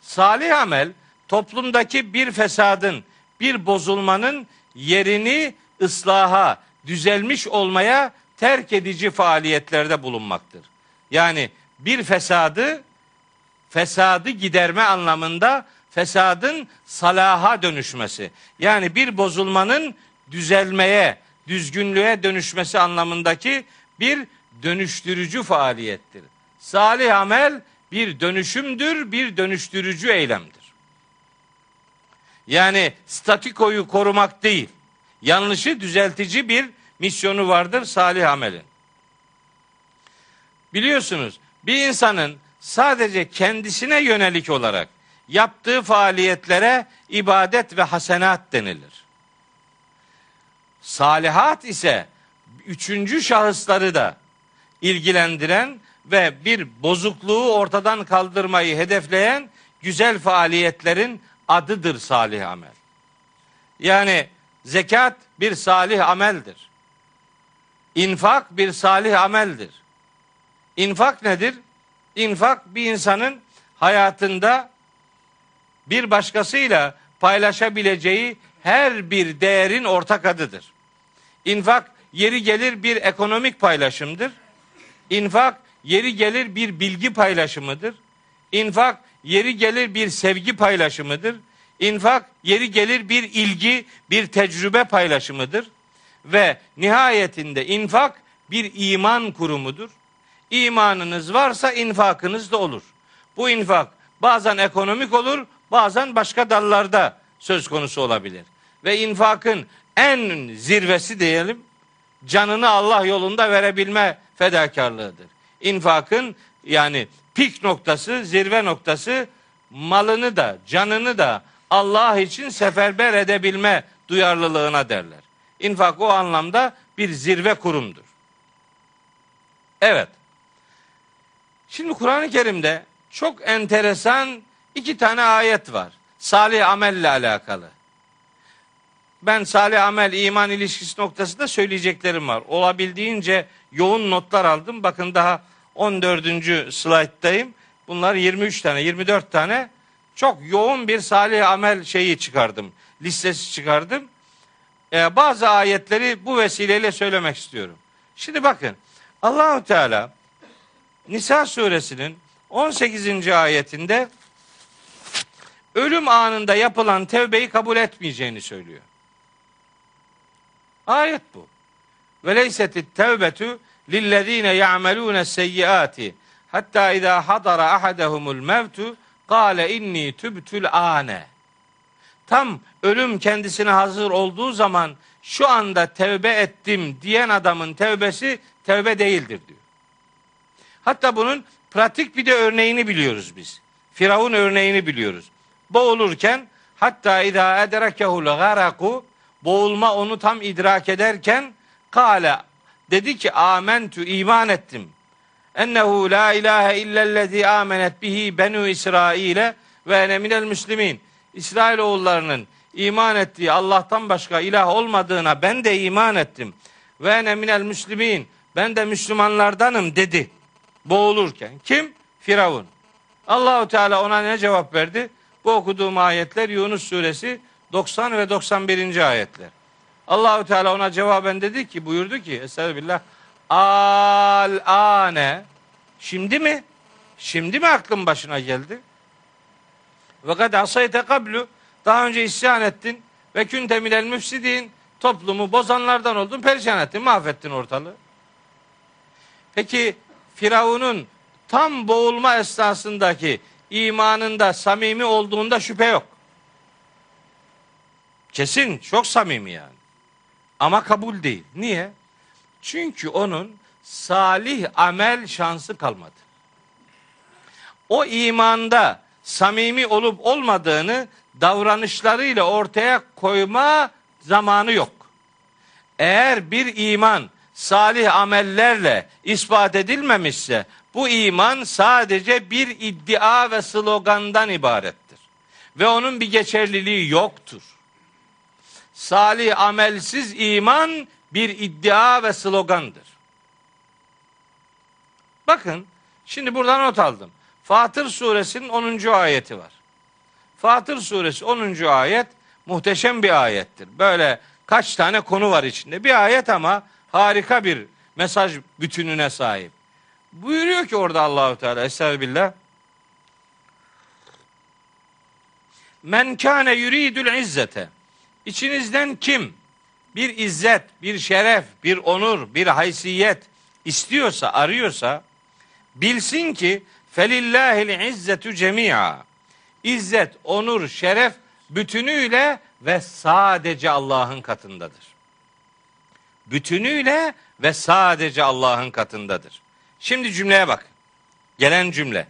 Salih amel toplumdaki bir fesadın, bir bozulmanın yerini ıslaha, düzelmiş olmaya terk edici faaliyetlerde bulunmaktır. Yani bir fesadı fesadı giderme anlamında fesadın salaha dönüşmesi. Yani bir bozulmanın düzelmeye, düzgünlüğe dönüşmesi anlamındaki bir dönüştürücü faaliyettir. Salih amel bir dönüşümdür, bir dönüştürücü eylemdir. Yani statikoyu korumak değil, yanlışı düzeltici bir misyonu vardır salih amelin. Biliyorsunuz bir insanın sadece kendisine yönelik olarak yaptığı faaliyetlere ibadet ve hasenat denilir. Salihat ise üçüncü şahısları da ilgilendiren ve bir bozukluğu ortadan kaldırmayı hedefleyen güzel faaliyetlerin adıdır salih amel. Yani zekat bir salih ameldir. İnfak bir salih ameldir. İnfak nedir? İnfak bir insanın hayatında bir başkasıyla paylaşabileceği her bir değerin ortak adıdır. İnfak yeri gelir bir ekonomik paylaşımdır. İnfak yeri gelir bir bilgi paylaşımıdır. İnfak yeri gelir bir sevgi paylaşımıdır. İnfak yeri gelir bir ilgi, bir tecrübe paylaşımıdır. Ve nihayetinde infak bir iman kurumudur. İmanınız varsa infakınız da olur. Bu infak bazen ekonomik olur, bazen başka dallarda söz konusu olabilir. Ve infakın en zirvesi diyelim, canını Allah yolunda verebilme fedakarlığıdır. İnfakın yani pik noktası, zirve noktası malını da, canını da Allah için seferber edebilme duyarlılığına derler. İnfak o anlamda bir zirve kurumdur. Evet. Şimdi Kur'an-ı Kerim'de çok enteresan iki tane ayet var. Salih amelle alakalı. Ben salih amel iman ilişkisi noktasında söyleyeceklerim var. Olabildiğince yoğun notlar aldım. Bakın daha 14. slayttayım. Bunlar 23 tane, 24 tane çok yoğun bir salih amel şeyi çıkardım. Listesi çıkardım. Ee, bazı ayetleri bu vesileyle söylemek istiyorum. Şimdi bakın Allahu Teala Nisa suresinin 18. ayetinde ölüm anında yapılan tevbeyi kabul etmeyeceğini söylüyor. Ayet bu. Ve leysetit tevbetu lillezine ya'melune seyyiati hatta izâ hadara ahadehumul mevtu Kale inni tübtül ane. Tam ölüm kendisine hazır olduğu zaman şu anda tevbe ettim diyen adamın tevbesi tevbe değildir diyor. Hatta bunun pratik bir de örneğini biliyoruz biz. Firavun örneğini biliyoruz. Boğulurken hatta idâ edrekehul garaku boğulma onu tam idrak ederken kale dedi ki amentü iman ettim. ennehu la ilahe illellezî amenet bihi benu İsrail'e ve ene minel müslimin. İsrail oğullarının iman ettiği Allah'tan başka ilah olmadığına ben de iman ettim. Ve ene minel müslimin. Ben de Müslümanlardanım dedi. Boğulurken. Kim? Firavun. Allahu Teala ona ne cevap verdi? Bu okuduğum ayetler Yunus suresi 90 ve 91. ayetler. Allahu Teala ona cevaben dedi ki buyurdu ki Estağfirullah al ane şimdi mi? Şimdi mi aklın başına geldi? Ve kad asayte kablu daha önce isyan ettin ve künte minel müfsidin toplumu bozanlardan oldun, perişan ettin, mahvettin ortalığı. Peki Firavun'un tam boğulma esnasındaki imanında samimi olduğunda şüphe yok. Kesin çok samimi yani. Ama kabul değil. Niye? Çünkü onun salih amel şansı kalmadı. O imanda samimi olup olmadığını davranışlarıyla ortaya koyma zamanı yok. Eğer bir iman salih amellerle ispat edilmemişse bu iman sadece bir iddia ve slogandan ibarettir. Ve onun bir geçerliliği yoktur. Salih amelsiz iman bir iddia ve slogandır. Bakın şimdi buradan not aldım. Fatır suresinin 10. ayeti var. Fatır suresi 10. ayet muhteşem bir ayettir. Böyle kaç tane konu var içinde. Bir ayet ama harika bir mesaj bütününe sahip. Buyuruyor ki orada Allahu Teala Estağfirullah. Men kâne yuridul izzete. İçinizden kim bir izzet, bir şeref, bir onur, bir haysiyet istiyorsa, arıyorsa bilsin ki felillahil izzetu cemia. İzzet, onur, şeref bütünüyle ve sadece Allah'ın katındadır. Bütünüyle ve sadece Allah'ın katındadır. Şimdi cümleye bak. Gelen cümle.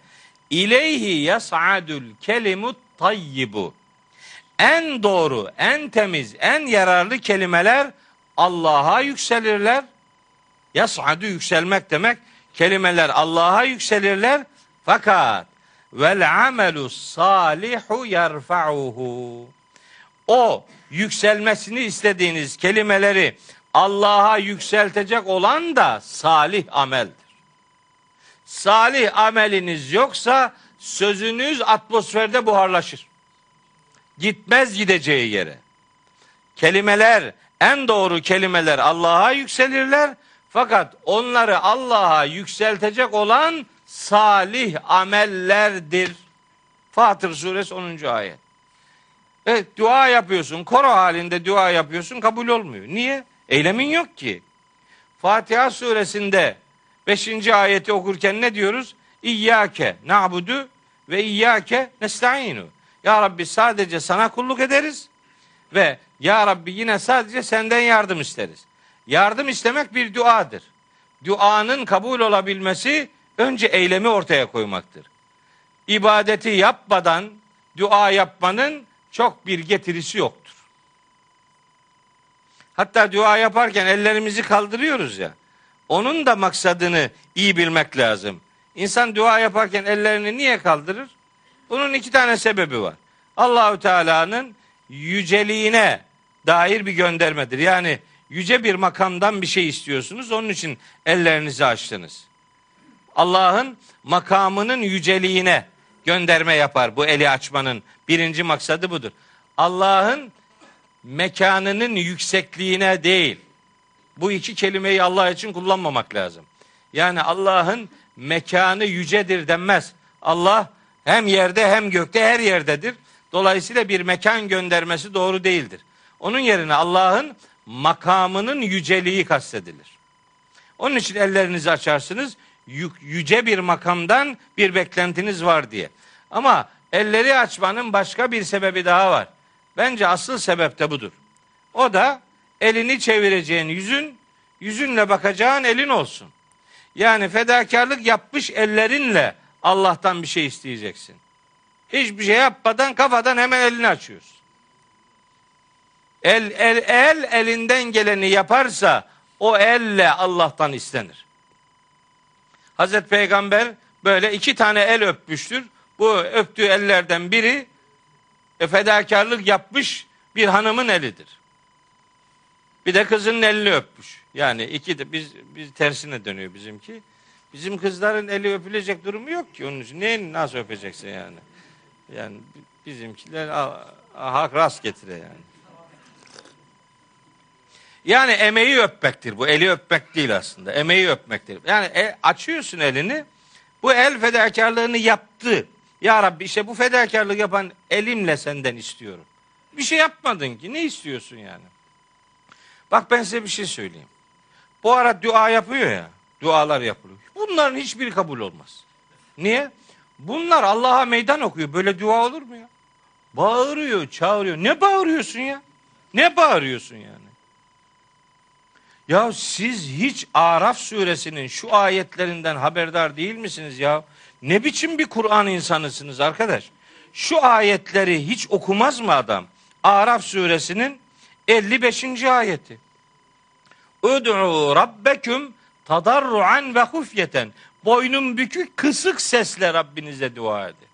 İleyhi yas'adul kelimut tayyibu. En doğru, en temiz, en yararlı kelimeler Allah'a yükselirler. Yas'adu yükselmek demek. Kelimeler Allah'a yükselirler. Fakat vel amelu salihu yerfa'uhu. O yükselmesini istediğiniz kelimeleri Allah'a yükseltecek olan da salih ameldir. Salih ameliniz yoksa sözünüz atmosferde buharlaşır. Gitmez gideceği yere. Kelimeler, en doğru kelimeler Allah'a yükselirler. Fakat onları Allah'a yükseltecek olan salih amellerdir. Fatır suresi 10. ayet. Evet dua yapıyorsun. Koro halinde dua yapıyorsun. Kabul olmuyor. Niye? Eylemin yok ki. Fatiha suresinde 5. ayeti okurken ne diyoruz? İyyâke na'budu ve iyyâke nesta'inu. Ya Rabbi sadece sana kulluk ederiz ve Ya Rabbi yine sadece senden yardım isteriz. Yardım istemek bir duadır. Duanın kabul olabilmesi önce eylemi ortaya koymaktır. İbadeti yapmadan dua yapmanın çok bir getirisi yoktur. Hatta dua yaparken ellerimizi kaldırıyoruz ya. Onun da maksadını iyi bilmek lazım. İnsan dua yaparken ellerini niye kaldırır? Bunun iki tane sebebi var. Allahü Teala'nın yüceliğine dair bir göndermedir. Yani yüce bir makamdan bir şey istiyorsunuz. Onun için ellerinizi açtınız. Allah'ın makamının yüceliğine gönderme yapar bu eli açmanın birinci maksadı budur. Allah'ın mekanının yüksekliğine değil. Bu iki kelimeyi Allah için kullanmamak lazım. Yani Allah'ın mekanı yücedir denmez. Allah hem yerde hem gökte her yerdedir. Dolayısıyla bir mekan göndermesi doğru değildir. Onun yerine Allah'ın makamının yüceliği kastedilir. Onun için ellerinizi açarsınız. Yüce bir makamdan bir beklentiniz var diye. Ama elleri açmanın başka bir sebebi daha var. Bence asıl sebep de budur. O da elini çevireceğin yüzün, yüzünle bakacağın elin olsun. Yani fedakarlık yapmış ellerinle Allah'tan bir şey isteyeceksin. Hiçbir şey yapmadan kafadan hemen elini açıyorsun. El, el, el elinden geleni yaparsa o elle Allah'tan istenir. Hazreti Peygamber böyle iki tane el öpmüştür. Bu öptüğü ellerden biri e, fedakarlık yapmış bir hanımın elidir. Bir de kızın elini öpmüş. Yani iki de biz biz tersine dönüyor bizimki. Bizim kızların eli öpülecek durumu yok ki onun için. Neyin nasıl öpeceksin yani? Yani bizimkiler hak rast getire yani. Yani emeği öpmektir bu. Eli öpmek değil aslında. Emeği öpmektir. Yani e, açıyorsun elini. Bu el fedakarlığını yaptı. Ya Rabbi işte bu fedakarlık yapan elimle senden istiyorum. Bir şey yapmadın ki. Ne istiyorsun yani? Bak ben size bir şey söyleyeyim. Bu ara dua yapıyor ya. Dualar yapılıyor. Bunların hiçbiri kabul olmaz. Niye? Bunlar Allah'a meydan okuyor. Böyle dua olur mu ya? Bağırıyor, çağırıyor. Ne bağırıyorsun ya? Ne bağırıyorsun yani? Ya siz hiç Araf suresinin şu ayetlerinden haberdar değil misiniz ya? Ne biçim bir Kur'an insanısınız arkadaş? Şu ayetleri hiç okumaz mı adam? Araf suresinin 55. ayeti. Ud'u rabbeküm tadarruan ve hufyeten. Boynun bükük kısık sesle Rabbinize dua edin.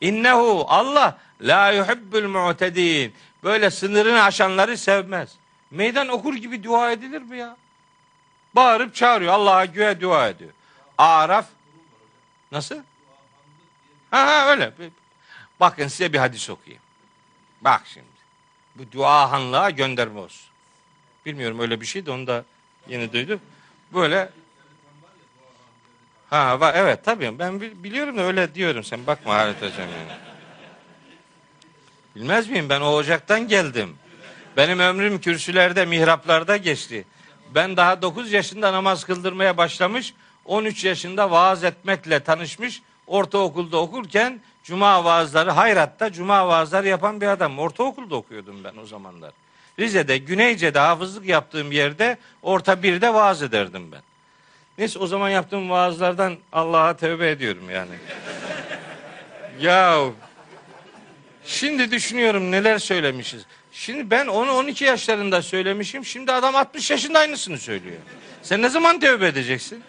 İnnehu Allah la yuhibbul mu'tedin. Böyle sınırını aşanları sevmez. Meydan okur gibi dua edilir mi ya? Bağırıp çağırıyor. Allah'a güve dua ediyor. Araf nasıl? Ha, ha öyle. Bakın size bir hadis okuyayım. Bak şimdi. Bu dua hanlığa gönderme olsun. Bilmiyorum öyle bir şey de onu da yeni duydum. Böyle Ha var evet tabii ben biliyorum da öyle diyorum sen bakma Halit hocam yani. Bilmez miyim ben o ocaktan geldim. Benim ömrüm kürsülerde, mihraplarda geçti. Ben daha 9 yaşında namaz kıldırmaya başlamış, 13 yaşında vaaz etmekle tanışmış, ortaokulda okurken cuma vaazları, hayratta cuma vaazları yapan bir adam. Ortaokulda okuyordum ben o zamanlar. Rize'de, Güneyce'de hafızlık yaptığım yerde orta birde vaaz ederdim ben. Neyse o zaman yaptığım vaazlardan Allah'a tövbe ediyorum yani. (laughs) ya şimdi düşünüyorum neler söylemişiz. Şimdi ben onu 12 yaşlarında söylemişim. Şimdi adam 60 yaşında aynısını söylüyor. Sen ne zaman tövbe edeceksin?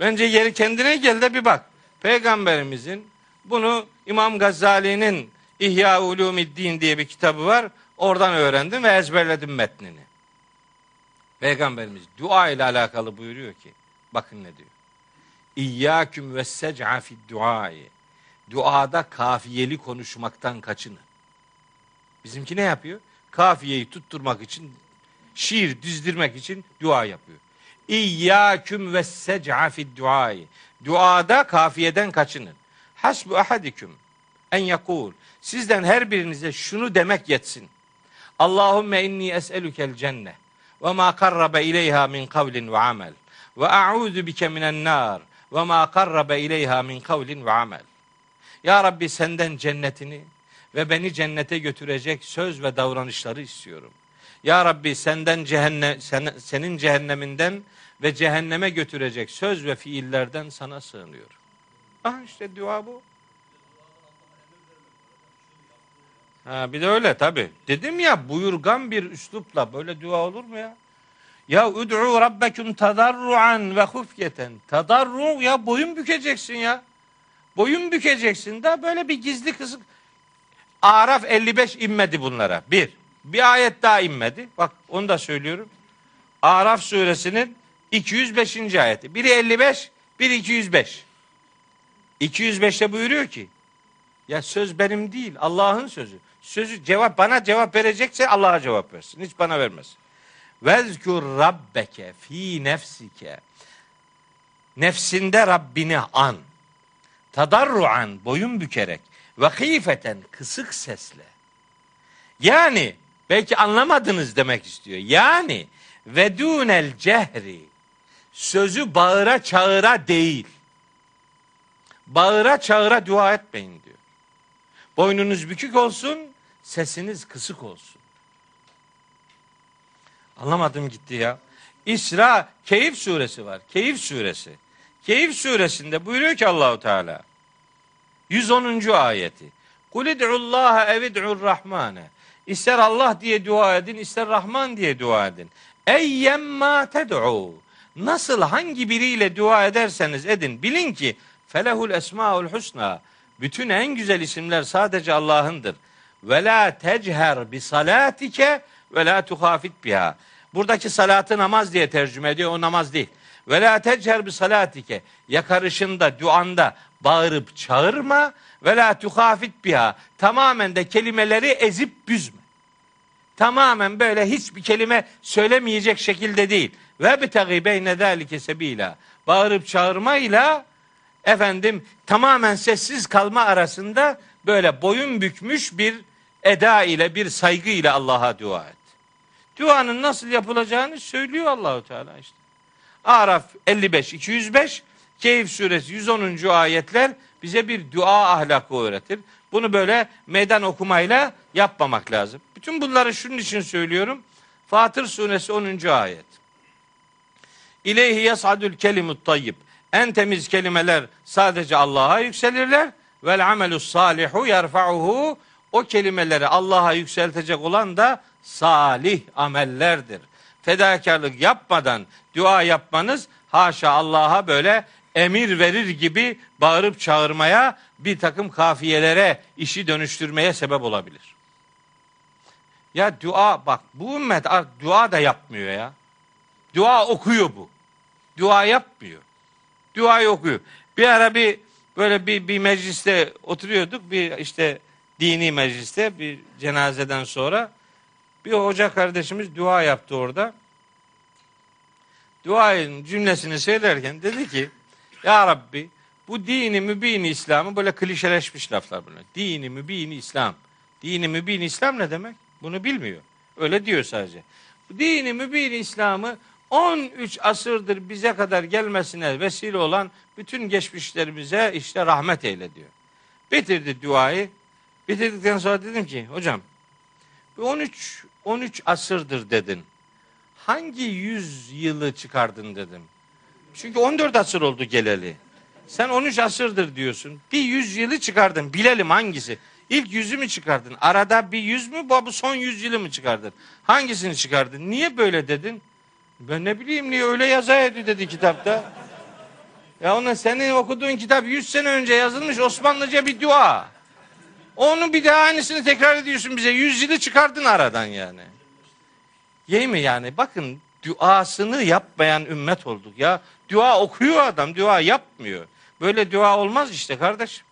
Bence yeri kendine gel de bir bak. Peygamberimizin bunu İmam Gazali'nin İhya Ulumiddin diye bir kitabı var. Oradan öğrendim ve ezberledim metnini. Peygamberimiz dua ile alakalı buyuruyor ki bakın ne diyor. İyyâküm ve sec'a fid duayı. Duada kafiyeli konuşmaktan kaçının. Bizimki ne yapıyor? Kafiyeyi tutturmak için, şiir düzdirmek için dua yapıyor. İyyâküm ve sec'a fid duayı. Duada kafiyeden kaçının. Hasbu ahadiküm en yakul. Sizden her birinize şunu demek yetsin. Allahümme inni es'elükel cennet ve ma karrabe ileyha min kavlin ve amel ve a'udhu bike minen nar ve ma karrabe ileyha min kavlin ve amel. Ya Rabbi senden cennetini ve beni cennete götürecek söz ve davranışları istiyorum. Ya Rabbi senden cehennem, sen, senin cehenneminden ve cehenneme götürecek söz ve fiillerden sana sığınıyorum. Ah işte dua bu. Ha, bir de öyle tabi. Dedim ya buyurgan bir üslupla böyle dua olur mu ya? Ya ud'u rabbekum tadarruan ve hufyeten. Tadarru ya boyun bükeceksin ya. Boyun bükeceksin da böyle bir gizli kısık. Araf 55 inmedi bunlara. Bir. Bir ayet daha inmedi. Bak onu da söylüyorum. Araf suresinin 205. ayeti. Biri 55, biri 205. 205'te buyuruyor ki ya söz benim değil Allah'ın sözü. Sözü cevap bana cevap verecekse Allah'a cevap versin. Hiç bana vermez. Vezkur rabbeke fi nefsike. Nefsinde Rabbini an. Tadarruan boyun bükerek ve hifeten kısık sesle. Yani belki anlamadınız demek istiyor. Yani ve dunel cehri sözü bağıra çağıra değil. Bağıra çağıra dua etmeyin diyor. Boynunuz bükük olsun, sesiniz kısık olsun. Anlamadım gitti ya. İsra Keyif suresi var. Keyif suresi. Keyif suresinde buyuruyor ki Allahu Teala 110. ayeti. Kul id'ullaha evid'ur rahmane. İster Allah diye dua edin, ister Rahman diye dua edin. Eyyemma ted'u. Nasıl hangi biriyle dua ederseniz edin bilin ki felehul esmaul husna bütün en güzel isimler sadece Allah'ındır. Ve la techer bi salatike ve la tuhafit biha. Buradaki salatı namaz diye tercüme ediyor. O namaz değil. Ve la techer bi salatike. Yakarışında, duanda bağırıp çağırma ve la tuhafit biha. Tamamen de kelimeleri ezip büzme. Tamamen böyle hiçbir kelime söylemeyecek şekilde değil. Ve bitagi beyne zalike sebila. Bağırıp çağırmayla efendim tamamen sessiz kalma arasında böyle boyun bükmüş bir eda ile bir saygı ile Allah'a dua et. Duanın nasıl yapılacağını söylüyor Allahu Teala işte. Araf 55 205 Keyif suresi 110. ayetler bize bir dua ahlakı öğretir. Bunu böyle meydan okumayla yapmamak lazım. Bütün bunları şunun için söylüyorum. Fatır suresi 10. ayet. İleyhi yas'adul kelimut tayyib. En temiz kelimeler sadece Allah'a yükselirler. Vel amelus salihu yerfa'uhu. O kelimeleri Allah'a yükseltecek olan da salih amellerdir. Fedakarlık yapmadan dua yapmanız haşa Allah'a böyle emir verir gibi bağırıp çağırmaya bir takım kafiyelere işi dönüştürmeye sebep olabilir. Ya dua bak bu ümmet dua da yapmıyor ya. Dua okuyor bu. Dua yapmıyor. Duayı okuyor. Bir ara bir böyle bir, bir mecliste oturuyorduk. Bir işte dini mecliste bir cenazeden sonra bir hoca kardeşimiz dua yaptı orada. Duayın cümlesini söylerken dedi ki Ya Rabbi bu dini mübini İslam'ı böyle klişeleşmiş laflar bunlar. Dini mübini İslam. Dini mübini İslam ne demek? Bunu bilmiyor. Öyle diyor sadece. Bu dini mübini İslam'ı 13 asırdır bize kadar gelmesine vesile olan bütün geçmişlerimize işte rahmet eyle diyor. Bitirdi duayı. Bitirdikten sonra dedim ki hocam 13 13 asırdır dedin. Hangi yüz yılı çıkardın dedim. Çünkü 14 asır oldu geleli. Sen 13 asırdır diyorsun. Bir yüz yılı çıkardın. Bilelim hangisi. İlk yüzü mü çıkardın? Arada bir yüz mü? Bu son yüz yılı mı çıkardın? Hangisini çıkardın? Niye böyle dedin? Ben ne bileyim niye öyle yazaydı dedi kitapta. Ya ona senin okuduğun kitap 100 sene önce yazılmış Osmanlıca bir dua. Onu bir daha aynısını tekrar ediyorsun bize. 100 yılı çıkardın aradan yani. Yey mi yani? Bakın duasını yapmayan ümmet olduk ya. Dua okuyor adam, dua yapmıyor. Böyle dua olmaz işte kardeşim.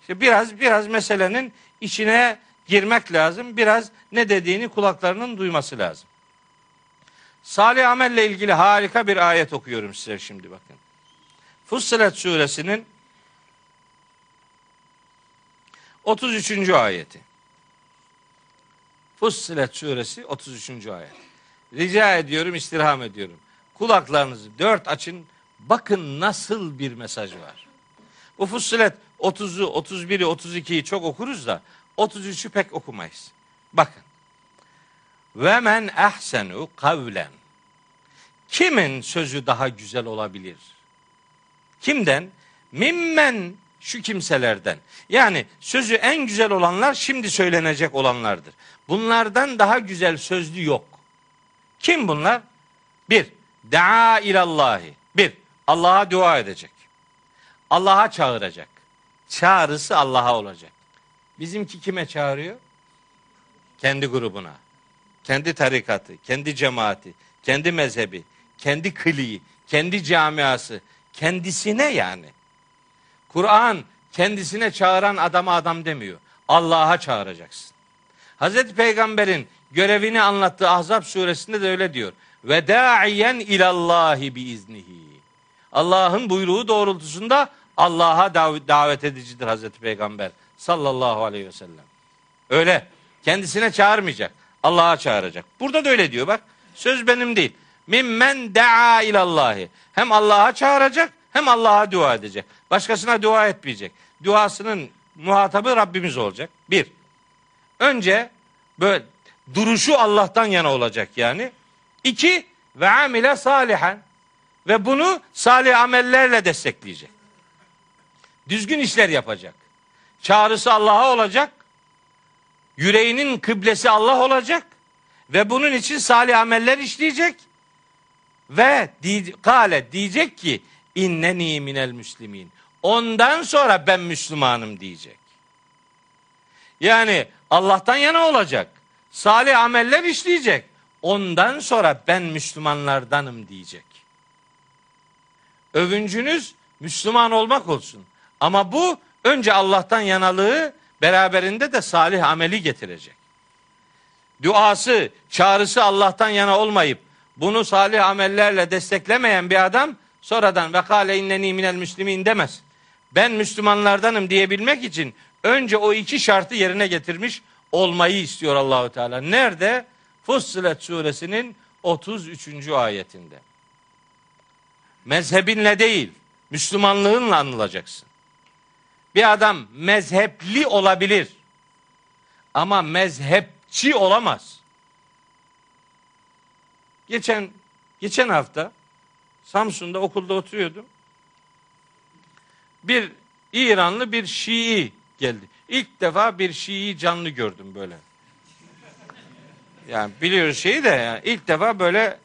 İşte biraz biraz meselenin içine girmek lazım. Biraz ne dediğini kulaklarının duyması lazım. Salih amelle ilgili harika bir ayet okuyorum size şimdi bakın. Fussilet suresinin 33. ayeti. Fussilet suresi 33. ayet. Rica ediyorum, istirham ediyorum. Kulaklarınızı dört açın. Bakın nasıl bir mesaj var. Bu Fussilet 30'u, 31'i, 32'yi çok okuruz da 33'ü pek okumayız. Bakın. Ve men ahsenu kavlen. Kimin sözü daha güzel olabilir? Kimden? Mimmen şu kimselerden. Yani sözü en güzel olanlar şimdi söylenecek olanlardır. Bunlardan daha güzel sözlü yok. Kim bunlar? Bir, daa ilallahi. Bir, Allah'a dua edecek. Allah'a çağıracak. Çağrısı Allah'a olacak. Bizimki kime çağırıyor? Kendi grubuna. Kendi tarikatı, kendi cemaati, kendi mezhebi, kendi kliği, kendi camiası, kendisine yani. Kur'an kendisine çağıran adama adam demiyor. Allah'a çağıracaksın. Hazreti Peygamber'in görevini anlattığı Ahzab suresinde de öyle diyor. Ve da'iyen ilallahi bi iznihi. Allah'ın buyruğu doğrultusunda Allah'a davet edicidir Hazreti Peygamber sallallahu aleyhi ve sellem. Öyle. Kendisine çağırmayacak. Allah'a çağıracak. Burada da öyle diyor bak. Söz benim değil. Mimmen da'a ilallahi. Hem Allah'a çağıracak hem Allah'a dua edecek. Başkasına dua etmeyecek. Duasının muhatabı Rabbimiz olacak. Bir. Önce böyle duruşu Allah'tan yana olacak yani. İki ve amile salihen ve bunu salih amellerle destekleyecek. Düzgün işler yapacak. Çağrısı Allah'a olacak. Yüreğinin kıblesi Allah olacak ve bunun için salih ameller işleyecek Ve kale diyecek ki inneni minel müslimin. Ondan sonra ben Müslümanım diyecek. Yani Allah'tan yana olacak. Salih ameller işleyecek. Ondan sonra ben Müslümanlardanım diyecek. Övüncünüz Müslüman olmak olsun. Ama bu önce Allah'tan yanalığı beraberinde de salih ameli getirecek. Duası, çağrısı Allah'tan yana olmayıp bunu salih amellerle desteklemeyen bir adam sonradan ve kâle inneni minel müslimin demez. Ben Müslümanlardanım diyebilmek için önce o iki şartı yerine getirmiş olmayı istiyor Allahu Teala. Nerede? Fussilet suresinin 33. ayetinde. Mezhebinle değil, Müslümanlığınla anılacaksın. Bir adam mezhepli olabilir. Ama mezhepçi olamaz. Geçen geçen hafta Samsun'da okulda oturuyordum. Bir İranlı bir Şii geldi. İlk defa bir Şii canlı gördüm böyle. Yani biliyoruz şeyi de yani ilk defa böyle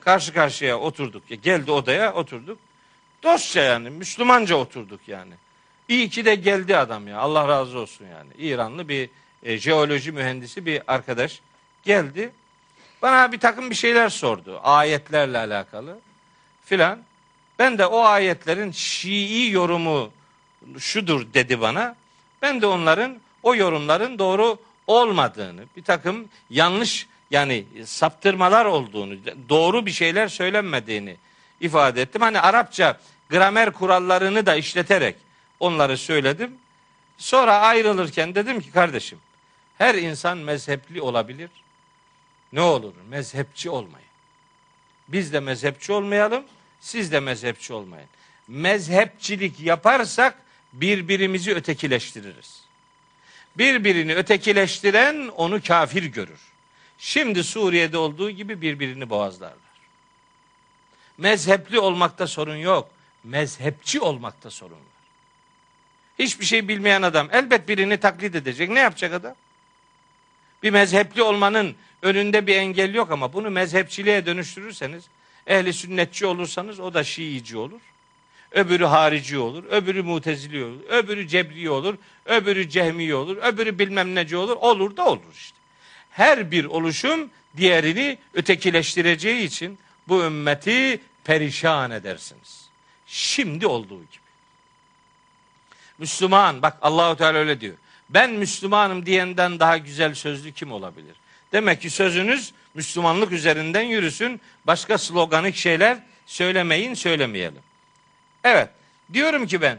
karşı karşıya oturduk. Ya geldi odaya oturduk. Dostça yani Müslümanca oturduk yani. İyi ki de geldi adam ya. Allah razı olsun yani. İranlı bir e, jeoloji mühendisi bir arkadaş geldi. Bana bir takım bir şeyler sordu. Ayetlerle alakalı filan. Ben de o ayetlerin Şii yorumu şudur dedi bana. Ben de onların o yorumların doğru olmadığını, bir takım yanlış yani saptırmalar olduğunu, doğru bir şeyler söylenmediğini ifade ettim. Hani Arapça gramer kurallarını da işleterek onları söyledim. Sonra ayrılırken dedim ki kardeşim her insan mezhepli olabilir. Ne olur mezhepçi olmayın. Biz de mezhepçi olmayalım, siz de mezhepçi olmayın. Mezhepçilik yaparsak birbirimizi ötekileştiririz. Birbirini ötekileştiren onu kafir görür. Şimdi Suriye'de olduğu gibi birbirini boğazlarlar. Mezhepli olmakta sorun yok. Mezhepçi olmakta sorun var. Hiçbir şey bilmeyen adam elbet birini taklit edecek. Ne yapacak adam? Bir mezhepli olmanın önünde bir engel yok ama bunu mezhepçiliğe dönüştürürseniz ehli sünnetçi olursanız o da Şiici olur. Öbürü harici olur, öbürü mutezili olur, öbürü cebri olur, öbürü cehmi olur, öbürü bilmem neci olur. Olur da olur işte. Her bir oluşum diğerini ötekileştireceği için bu ümmeti perişan edersiniz. Şimdi olduğu gibi. Müslüman bak Allahu Teala öyle diyor. Ben Müslümanım diyenden daha güzel sözlü kim olabilir? Demek ki sözünüz Müslümanlık üzerinden yürüsün. Başka sloganik şeyler söylemeyin, söylemeyelim. Evet, diyorum ki ben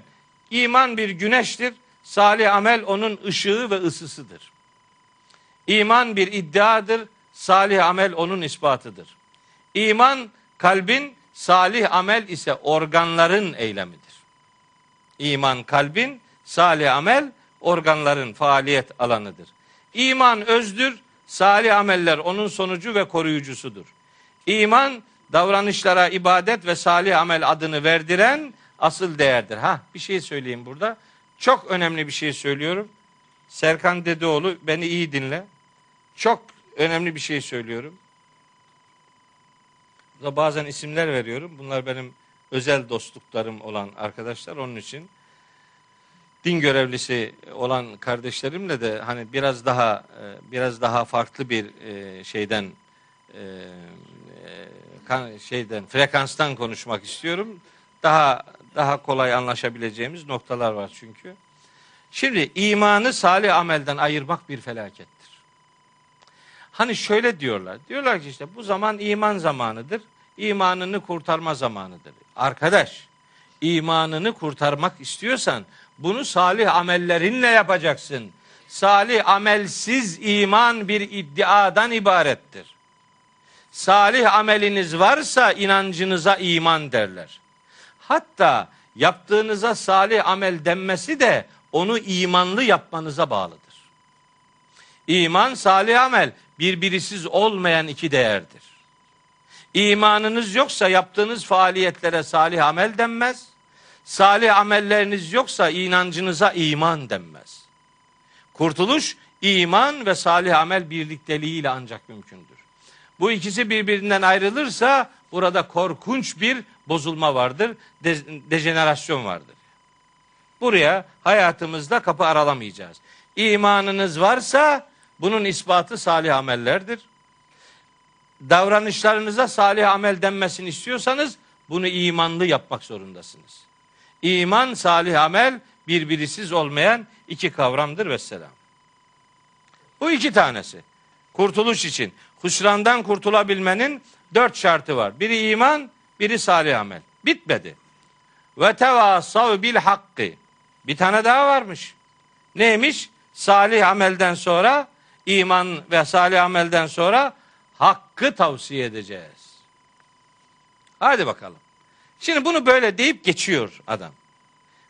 iman bir güneştir. Salih amel onun ışığı ve ısısıdır. İman bir iddiadır. Salih amel onun ispatıdır. İman kalbin, salih amel ise organların eylemidir. İman kalbin, salih amel organların faaliyet alanıdır. İman özdür, salih ameller onun sonucu ve koruyucusudur. İman davranışlara ibadet ve salih amel adını verdiren asıl değerdir. Ha bir şey söyleyeyim burada. Çok önemli bir şey söylüyorum. Serkan Dedeoğlu beni iyi dinle. Çok önemli bir şey söylüyorum. Burada bazen isimler veriyorum. Bunlar benim özel dostluklarım olan arkadaşlar. Onun için din görevlisi olan kardeşlerimle de hani biraz daha e, biraz daha farklı bir e, şeyden e, şeyden frekanstan konuşmak istiyorum. Daha daha kolay anlaşabileceğimiz noktalar var çünkü. Şimdi imanı salih amelden ayırmak bir felakettir. Hani şöyle diyorlar. Diyorlar ki işte bu zaman iman zamanıdır. İmanını kurtarma zamanıdır. Arkadaş, imanını kurtarmak istiyorsan bunu salih amellerinle yapacaksın. Salih amelsiz iman bir iddiadan ibarettir. Salih ameliniz varsa inancınıza iman derler. Hatta yaptığınıza salih amel denmesi de onu imanlı yapmanıza bağlıdır. İman, salih amel birbirisiz olmayan iki değerdir. İmanınız yoksa yaptığınız faaliyetlere salih amel denmez. Salih amelleriniz yoksa inancınıza iman denmez. Kurtuluş iman ve salih amel birlikteliğiyle ancak mümkündür. Bu ikisi birbirinden ayrılırsa burada korkunç bir bozulma vardır, de- dejenerasyon vardır. Buraya hayatımızda kapı aralamayacağız. İmanınız varsa bunun ispatı salih amellerdir. Davranışlarınıza salih amel denmesini istiyorsanız bunu imanlı yapmak zorundasınız. İman, salih amel birbirisiz olmayan iki kavramdır ve selam. Bu iki tanesi. Kurtuluş için. Husrandan kurtulabilmenin dört şartı var. Biri iman, biri salih amel. Bitmedi. Ve tevasav bil hakkı. Bir tane daha varmış. Neymiş? Salih amelden sonra iman ve salih amelden sonra hakkı tavsiye edeceğiz. Hadi bakalım. Şimdi bunu böyle deyip geçiyor adam.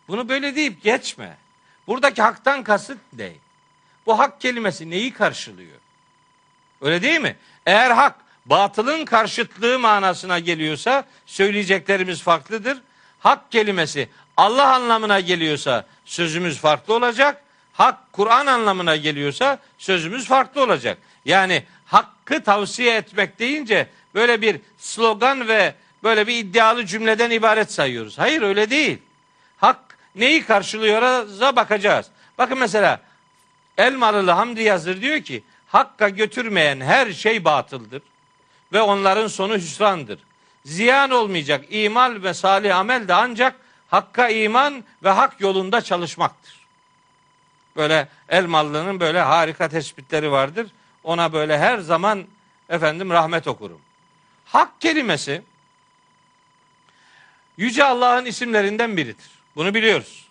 Bunu böyle deyip geçme. Buradaki haktan kasıt ne? Bu hak kelimesi neyi karşılıyor? Öyle değil mi? Eğer hak batılın karşıtlığı manasına geliyorsa söyleyeceklerimiz farklıdır. Hak kelimesi Allah anlamına geliyorsa sözümüz farklı olacak. Hak Kur'an anlamına geliyorsa sözümüz farklı olacak. Yani hakkı tavsiye etmek deyince böyle bir slogan ve böyle bir iddialı cümleden ibaret sayıyoruz. Hayır öyle değil. Hak neyi karşılıyor'a bakacağız. Bakın mesela Elmalılı Hamdi Yazır diyor ki Hakka götürmeyen her şey batıldır ve onların sonu hüsrandır. Ziyan olmayacak imal ve salih amel de ancak Hakka iman ve hak yolunda çalışmaktır. Böyle Elmalı'nın böyle harika tespitleri vardır. Ona böyle her zaman efendim rahmet okurum. Hak kelimesi Yüce Allah'ın isimlerinden biridir. Bunu biliyoruz.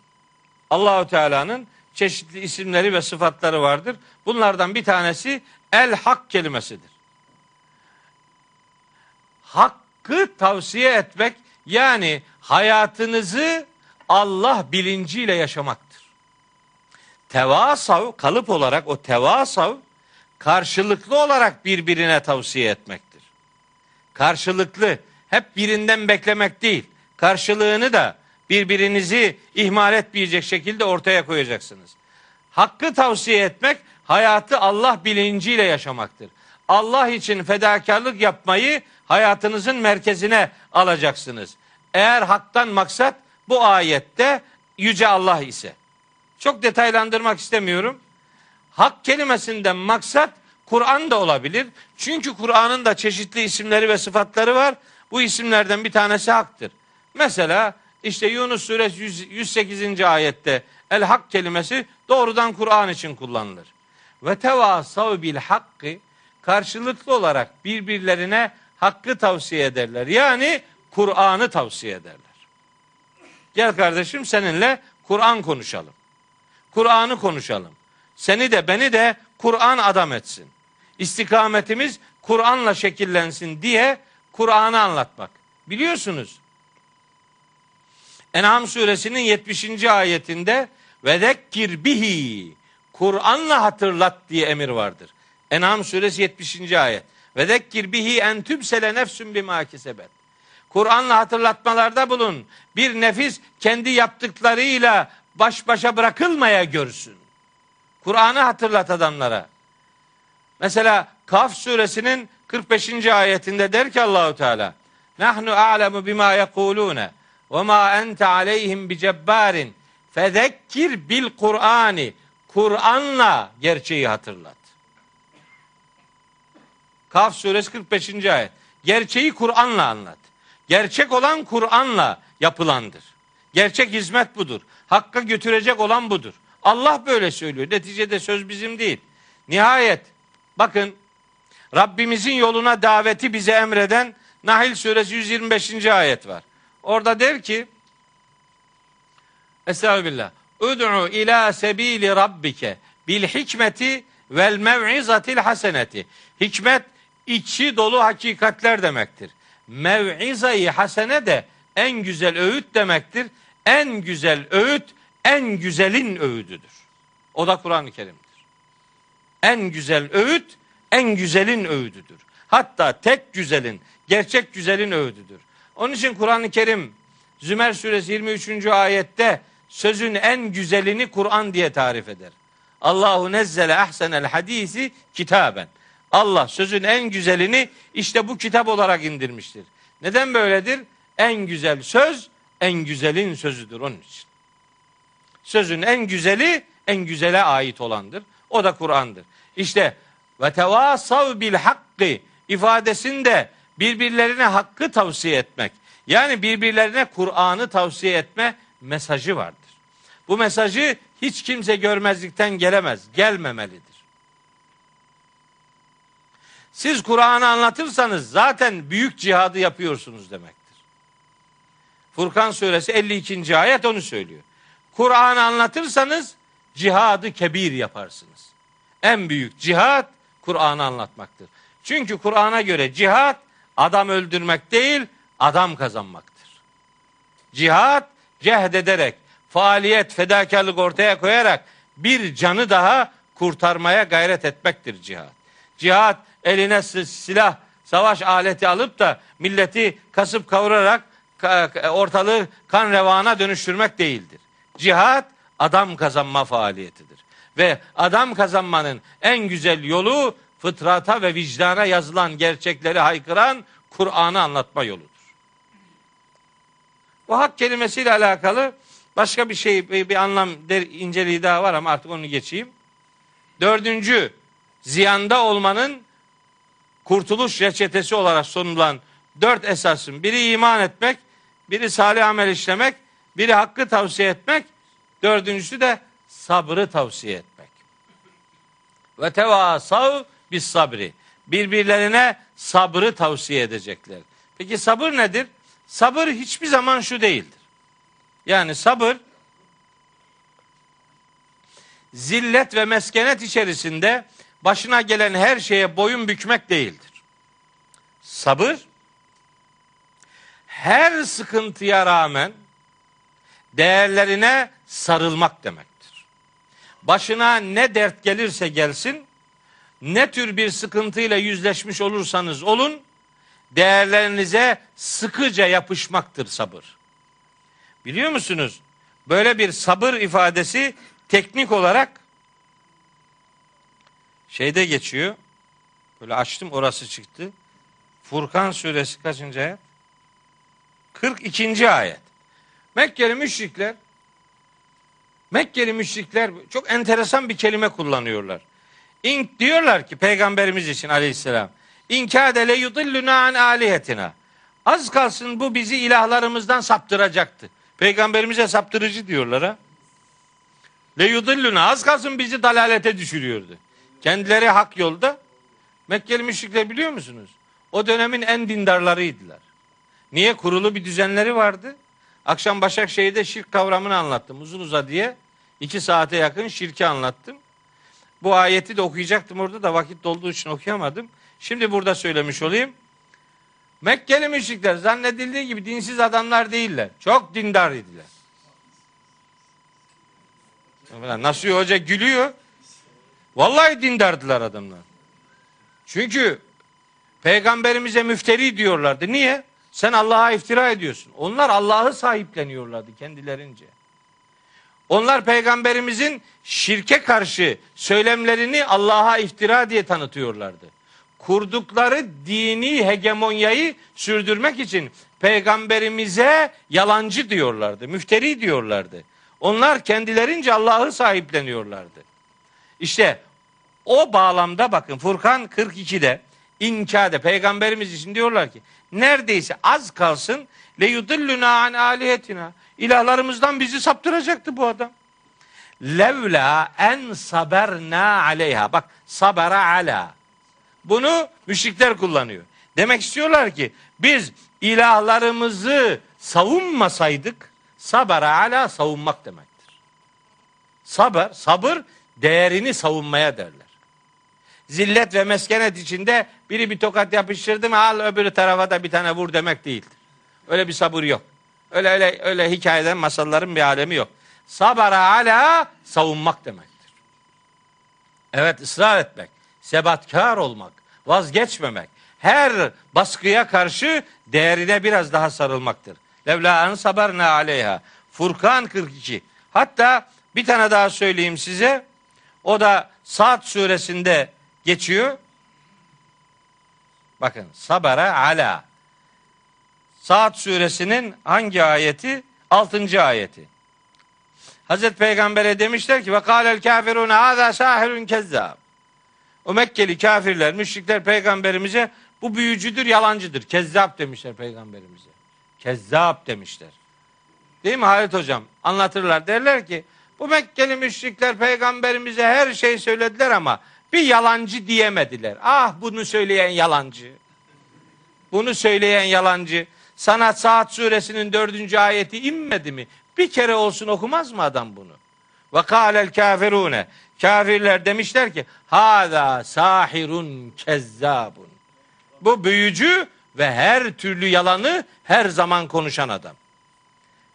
Allahu Teala'nın çeşitli isimleri ve sıfatları vardır. Bunlardan bir tanesi el hak kelimesidir. Hakkı tavsiye etmek yani hayatınızı Allah bilinciyle yaşamaktır. Tevasav kalıp olarak o tevasav karşılıklı olarak birbirine tavsiye etmektir. Karşılıklı hep birinden beklemek değil. Karşılığını da birbirinizi ihmal etmeyecek şekilde ortaya koyacaksınız. Hakkı tavsiye etmek hayatı Allah bilinciyle yaşamaktır. Allah için fedakarlık yapmayı hayatınızın merkezine alacaksınız. Eğer haktan maksat bu ayette yüce Allah ise. Çok detaylandırmak istemiyorum. Hak kelimesinden maksat Kur'an da olabilir. Çünkü Kur'an'ın da çeşitli isimleri ve sıfatları var. Bu isimlerden bir tanesi haktır. Mesela işte Yunus suresi 108. ayette el hak kelimesi doğrudan Kur'an için kullanılır. Ve tevasav bil hakkı karşılıklı olarak birbirlerine hakkı tavsiye ederler. Yani Kur'an'ı tavsiye ederler. Gel kardeşim seninle Kur'an konuşalım. Kur'an'ı konuşalım. Seni de beni de Kur'an adam etsin. İstikametimiz Kur'an'la şekillensin diye Kur'an'ı anlatmak. Biliyorsunuz En'am suresinin 70. ayetinde ve zekkir bihi Kur'an'la hatırlat diye emir vardır. En'am suresi 70. ayet. Ve zekkir bihi en tübsele nefsün bima kesebet. Kur'an'la hatırlatmalarda bulun. Bir nefis kendi yaptıklarıyla baş başa bırakılmaya görsün. Kur'an'ı hatırlat adamlara. Mesela Kaf suresinin 45. ayetinde der ki Allahu Teala: "Nahnu a'lemu bima yekulune ve ma ente aleyhim bi cebbarin fezekkir bil Kur'ani." Kur'an'la gerçeği hatırlat. Kaf suresi 45. ayet. Gerçeği Kur'an'la anlat. Gerçek olan Kur'an'la yapılandır. Gerçek hizmet budur. Hakka götürecek olan budur. Allah böyle söylüyor. Neticede söz bizim değil. Nihayet bakın Rabbimizin yoluna daveti bize emreden Nahil suresi 125. ayet var. Orada der ki Estağfirullah. Ud'u ila sebili rabbike bil hikmeti vel mev'izatil haseneti. Hikmet içi dolu hakikatler demektir. Mev'izayı hasene de en güzel öğüt demektir. En güzel öğüt en güzelin öğüdüdür. O da Kur'an-ı Kerim'dir. En güzel öğüt en güzelin öğüdüdür. Hatta tek güzelin, gerçek güzelin öğüdüdür. Onun için Kur'an-ı Kerim Zümer suresi 23. ayette sözün en güzelini Kur'an diye tarif eder. Allahu nezzele ahsenel hadisi kitaben. Allah sözün en güzelini işte bu kitap olarak indirmiştir. Neden böyledir? En güzel söz en güzelin sözüdür onun için. Sözün en güzeli en güzele ait olandır. O da Kur'an'dır. İşte ve tevasav bil hakkı ifadesinde birbirlerine hakkı tavsiye etmek. Yani birbirlerine Kur'an'ı tavsiye etme mesajı vardır. Bu mesajı hiç kimse görmezlikten gelemez, gelmemelidir. Siz Kur'an'ı anlatırsanız zaten büyük cihadı yapıyorsunuz demektir. Furkan suresi 52. ayet onu söylüyor. Kur'an'ı anlatırsanız cihadı kebir yaparsınız. En büyük cihat Kur'an'ı anlatmaktır. Çünkü Kur'an'a göre cihat adam öldürmek değil, adam kazanmaktır. Cihat cehd ederek, faaliyet, fedakarlık ortaya koyarak bir canı daha kurtarmaya gayret etmektir cihat. Cihat eline silah, savaş aleti alıp da milleti kasıp kavurarak ortalığı kan revana dönüştürmek değildir. Cihat adam kazanma faaliyetidir. Ve adam kazanmanın en güzel yolu fıtrata ve vicdana yazılan gerçekleri haykıran Kur'an'ı anlatma yoludur. Bu hak kelimesiyle alakalı başka bir şey, bir, anlam der, inceliği daha var ama artık onu geçeyim. Dördüncü, ziyanda olmanın kurtuluş reçetesi olarak sunulan dört esasın biri iman etmek, biri salih amel işlemek, biri hakkı tavsiye etmek, dördüncüsü de sabrı tavsiye etmek. Ve tevasav bis sabri. Birbirlerine sabrı tavsiye edecekler. Peki sabır nedir? Sabır hiçbir zaman şu değildir. Yani sabır zillet ve meskenet içerisinde başına gelen her şeye boyun bükmek değildir. Sabır her sıkıntıya rağmen değerlerine sarılmak demektir. Başına ne dert gelirse gelsin, ne tür bir sıkıntıyla yüzleşmiş olursanız olun, değerlerinize sıkıca yapışmaktır sabır. Biliyor musunuz? Böyle bir sabır ifadesi teknik olarak şeyde geçiyor. Böyle açtım orası çıktı. Furkan suresi kaçıncı ayet? 42. ayet. Mekkeli müşrikler Mekkeli müşrikler çok enteresan bir kelime kullanıyorlar. İn, diyorlar ki peygamberimiz için aleyhisselam İnkâde le yudilluna an alihetina. Az kalsın bu bizi ilahlarımızdan saptıracaktı. Peygamberimize saptırıcı diyorlar ha. Le yudilluna az kalsın bizi dalalete düşürüyordu. Kendileri hak yolda. Mekkeli müşrikler biliyor musunuz? O dönemin en dindarlarıydılar. Niye? Kurulu bir düzenleri vardı. Akşam Başakşehir'de şirk kavramını anlattım uzun uza diye. iki saate yakın şirki anlattım. Bu ayeti de okuyacaktım orada da vakit dolduğu için okuyamadım. Şimdi burada söylemiş olayım. Mekkeli müşrikler zannedildiği gibi dinsiz adamlar değiller. Çok dindar idiler. Nasıl Hoca gülüyor. Vallahi dindardılar adamlar. Çünkü peygamberimize müfteri diyorlardı. Niye? Sen Allah'a iftira ediyorsun. Onlar Allah'ı sahipleniyorlardı kendilerince. Onlar peygamberimizin şirke karşı söylemlerini Allah'a iftira diye tanıtıyorlardı. Kurdukları dini hegemonyayı sürdürmek için peygamberimize yalancı diyorlardı, müfteri diyorlardı. Onlar kendilerince Allah'ı sahipleniyorlardı. İşte o bağlamda bakın Furkan 42'de inkade peygamberimiz için diyorlar ki neredeyse az kalsın le yudilluna an alihetina ilahlarımızdan bizi saptıracaktı bu adam. Levla en saberna aleyha. Bak sabara ala. Bunu müşrikler kullanıyor. Demek istiyorlar ki biz ilahlarımızı savunmasaydık sabara ala savunmak demektir. Sabır, sabır değerini savunmaya derler. Zillet ve meskenet içinde biri bir tokat yapıştırdı mı al öbürü tarafa da bir tane vur demek değildir. Öyle bir sabır yok. Öyle öyle öyle hikayeden masalların bir alemi yok. Sabara ala savunmak demektir. Evet ısrar etmek, sebatkar olmak, vazgeçmemek, her baskıya karşı değerine biraz daha sarılmaktır. Levla en sabarna aleyha. Furkan 42. Hatta bir tane daha söyleyeyim size. O da Saat suresinde geçiyor. Bakın sabara ala. Saat suresinin hangi ayeti? 6. ayeti. Hazreti Peygamber'e demişler ki ve kâlel kâfirûne hâzâ sâhirun kezzâb. O Mekkeli kafirler, müşrikler peygamberimize bu büyücüdür, yalancıdır. Kezzap demişler peygamberimize. Kezzap demişler. Değil mi Halit hocam? Anlatırlar. Derler ki bu Mekkeli müşrikler peygamberimize her şey söylediler ama bir yalancı diyemediler. Ah bunu söyleyen yalancı. Bunu söyleyen yalancı. Sana Saat suresinin dördüncü ayeti inmedi mi? Bir kere olsun okumaz mı adam bunu? Ve kâlel kafirune. Kafirler demişler ki hâzâ sahirun kezzabun. Bu büyücü ve her türlü yalanı her zaman konuşan adam.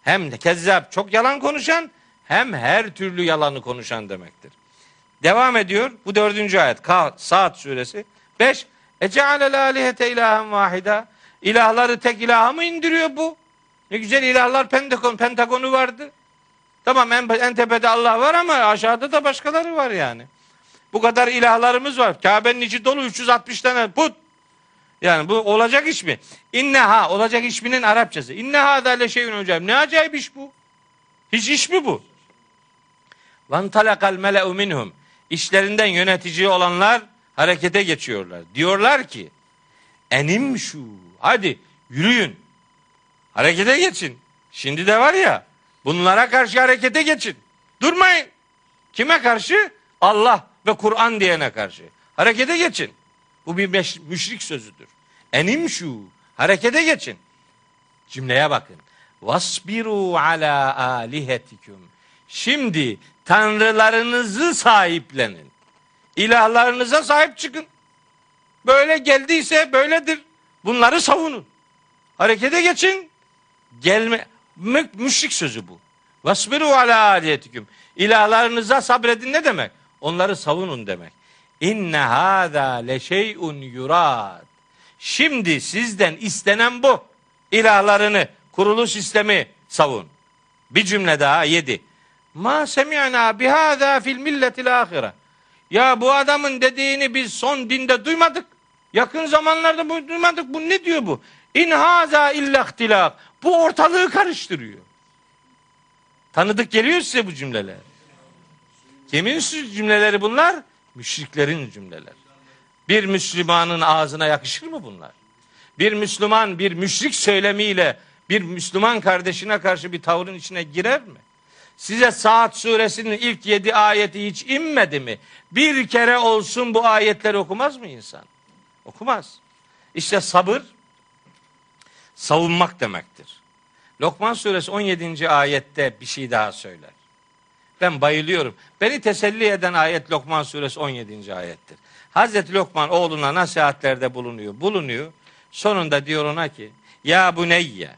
Hem de kezzap çok yalan konuşan hem her türlü yalanı konuşan demektir. Devam ediyor. Bu dördüncü ayet. Saat suresi. Beş. Ecealel alihete ilahen vahida. İlahları tek ilaha mı indiriyor bu? Ne güzel ilahlar Pentagon, Pentagonu vardı. Tamam en, en tepede Allah var ama aşağıda da başkaları var yani. Bu kadar ilahlarımız var. Kabe'nin içi dolu 360 tane put. Yani bu olacak iş mi? İnneha olacak iş minin Arapçası. İnneha da le şeyün hocam. Ne acayip iş bu? Hiç iş mi bu? Van talakal mele'u minhum. İşlerinden yönetici olanlar harekete geçiyorlar. Diyorlar ki enim şu. Hadi yürüyün. Harekete geçin. Şimdi de var ya bunlara karşı harekete geçin. Durmayın. Kime karşı? Allah ve Kur'an diyene karşı. Harekete geçin. Bu bir müşrik sözüdür. Enim şu. Harekete geçin. Cümleye bakın. Vasbiru ala alihetikum. Şimdi tanrılarınızı sahiplenin. İlahlarınıza sahip çıkın. Böyle geldiyse böyledir. Bunları savunun. Harekete geçin. Gelme mü, müşrik sözü bu. Vasbiru ala aliyetikum. İlahlarınıza sabredin ne demek? Onları savunun demek. İnne hâzâ leşey'un yurad. Şimdi sizden istenen bu. İlahlarını, kurulu sistemi savun. Bir cümle daha yedi. Ma semi'na bihâzâ fil milletil ahire. Ya bu adamın dediğini biz son dinde duymadık. Yakın zamanlarda bu duymadık. Bu ne diyor bu? İn haza illa ihtilaf. Bu ortalığı karıştırıyor. Tanıdık geliyor size bu cümleler. Kimin cümleleri bunlar? Müşriklerin cümleler. Bir Müslümanın ağzına yakışır mı bunlar? Bir Müslüman bir müşrik söylemiyle bir Müslüman kardeşine karşı bir tavrın içine girer mi? Size Saat suresinin ilk yedi ayeti hiç inmedi mi? Bir kere olsun bu ayetleri okumaz mı insan? Okumaz. İşte sabır savunmak demektir. Lokman suresi 17. ayette bir şey daha söyler. Ben bayılıyorum. Beni teselli eden ayet Lokman suresi 17. ayettir. Hazreti Lokman oğluna nasihatlerde bulunuyor. Bulunuyor. Sonunda diyor ona ki ya bu neyye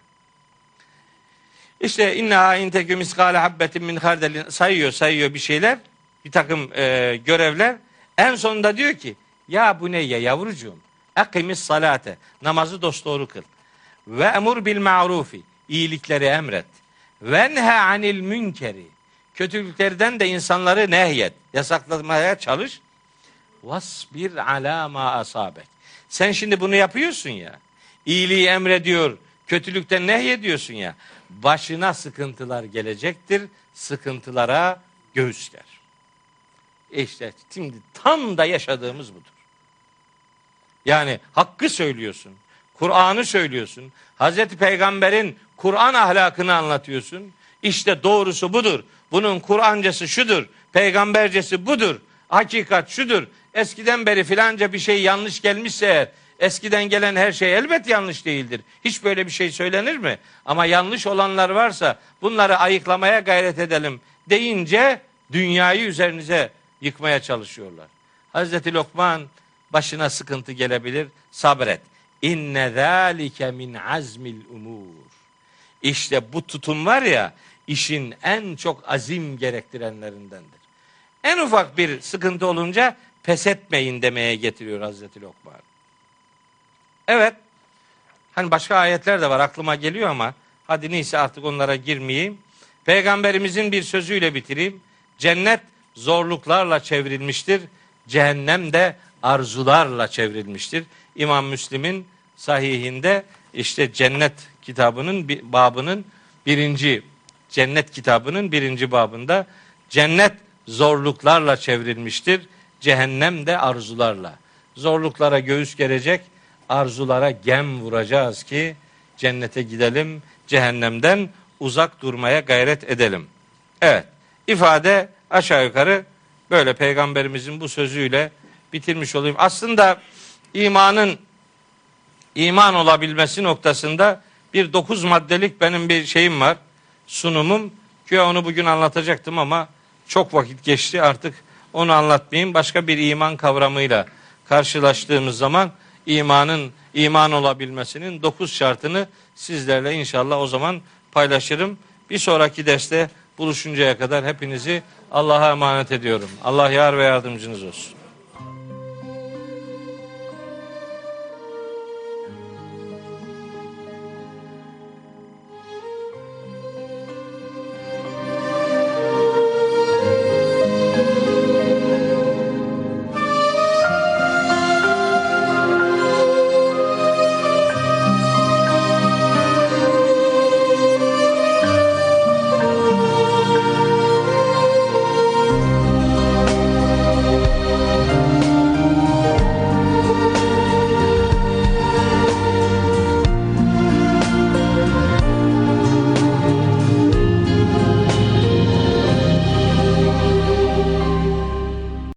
işte inna intekü miskale habbetin min hardelin sayıyor sayıyor bir şeyler. Bir takım e, görevler. En sonunda diyor ki ya bu neyye yavrucuğum akimis salate namazı dosdoğru kıl. Ve emur bil ma'rufi iyilikleri emret. Ve anil münkeri kötülüklerden de insanları nehyet. Yasaklamaya çalış. Vasbir ala ma asabek. Sen şimdi bunu yapıyorsun ya. İyiliği emrediyor, kötülükten nehyediyorsun ya. Başına sıkıntılar gelecektir. Sıkıntılara göğüs ger. İşte şimdi tam da yaşadığımız budur. Yani hakkı söylüyorsun. Kur'an'ı söylüyorsun. Hazreti Peygamber'in Kur'an ahlakını anlatıyorsun. İşte doğrusu budur. Bunun Kur'ancası şudur. Peygambercesi budur. Hakikat şudur. Eskiden beri filanca bir şey yanlış gelmişse eğer eskiden gelen her şey elbet yanlış değildir. Hiç böyle bir şey söylenir mi? Ama yanlış olanlar varsa bunları ayıklamaya gayret edelim deyince dünyayı üzerinize yıkmaya çalışıyorlar. Hazreti Lokman başına sıkıntı gelebilir. Sabret. İnne zâlike min azmil umur. İşte bu tutum var ya işin en çok azim gerektirenlerindendir. En ufak bir sıkıntı olunca pes etmeyin demeye getiriyor Hazreti Lokman. Evet. Hani başka ayetler de var aklıma geliyor ama hadi neyse artık onlara girmeyeyim. Peygamberimizin bir sözüyle bitireyim. Cennet zorluklarla çevrilmiştir. Cehennem de arzularla çevrilmiştir. İmam Müslim'in sahihinde işte cennet kitabının babının birinci cennet kitabının birinci babında cennet zorluklarla çevrilmiştir. Cehennem de arzularla. Zorluklara göğüs gerecek, arzulara gem vuracağız ki cennete gidelim, cehennemden uzak durmaya gayret edelim. Evet, ifade aşağı yukarı böyle peygamberimizin bu sözüyle bitirmiş olayım. Aslında imanın iman olabilmesi noktasında bir dokuz maddelik benim bir şeyim var. Sunumum. Ki onu bugün anlatacaktım ama çok vakit geçti artık onu anlatmayayım. Başka bir iman kavramıyla karşılaştığımız zaman imanın iman olabilmesinin dokuz şartını sizlerle inşallah o zaman paylaşırım. Bir sonraki derste buluşuncaya kadar hepinizi Allah'a emanet ediyorum. Allah yar ve yardımcınız olsun.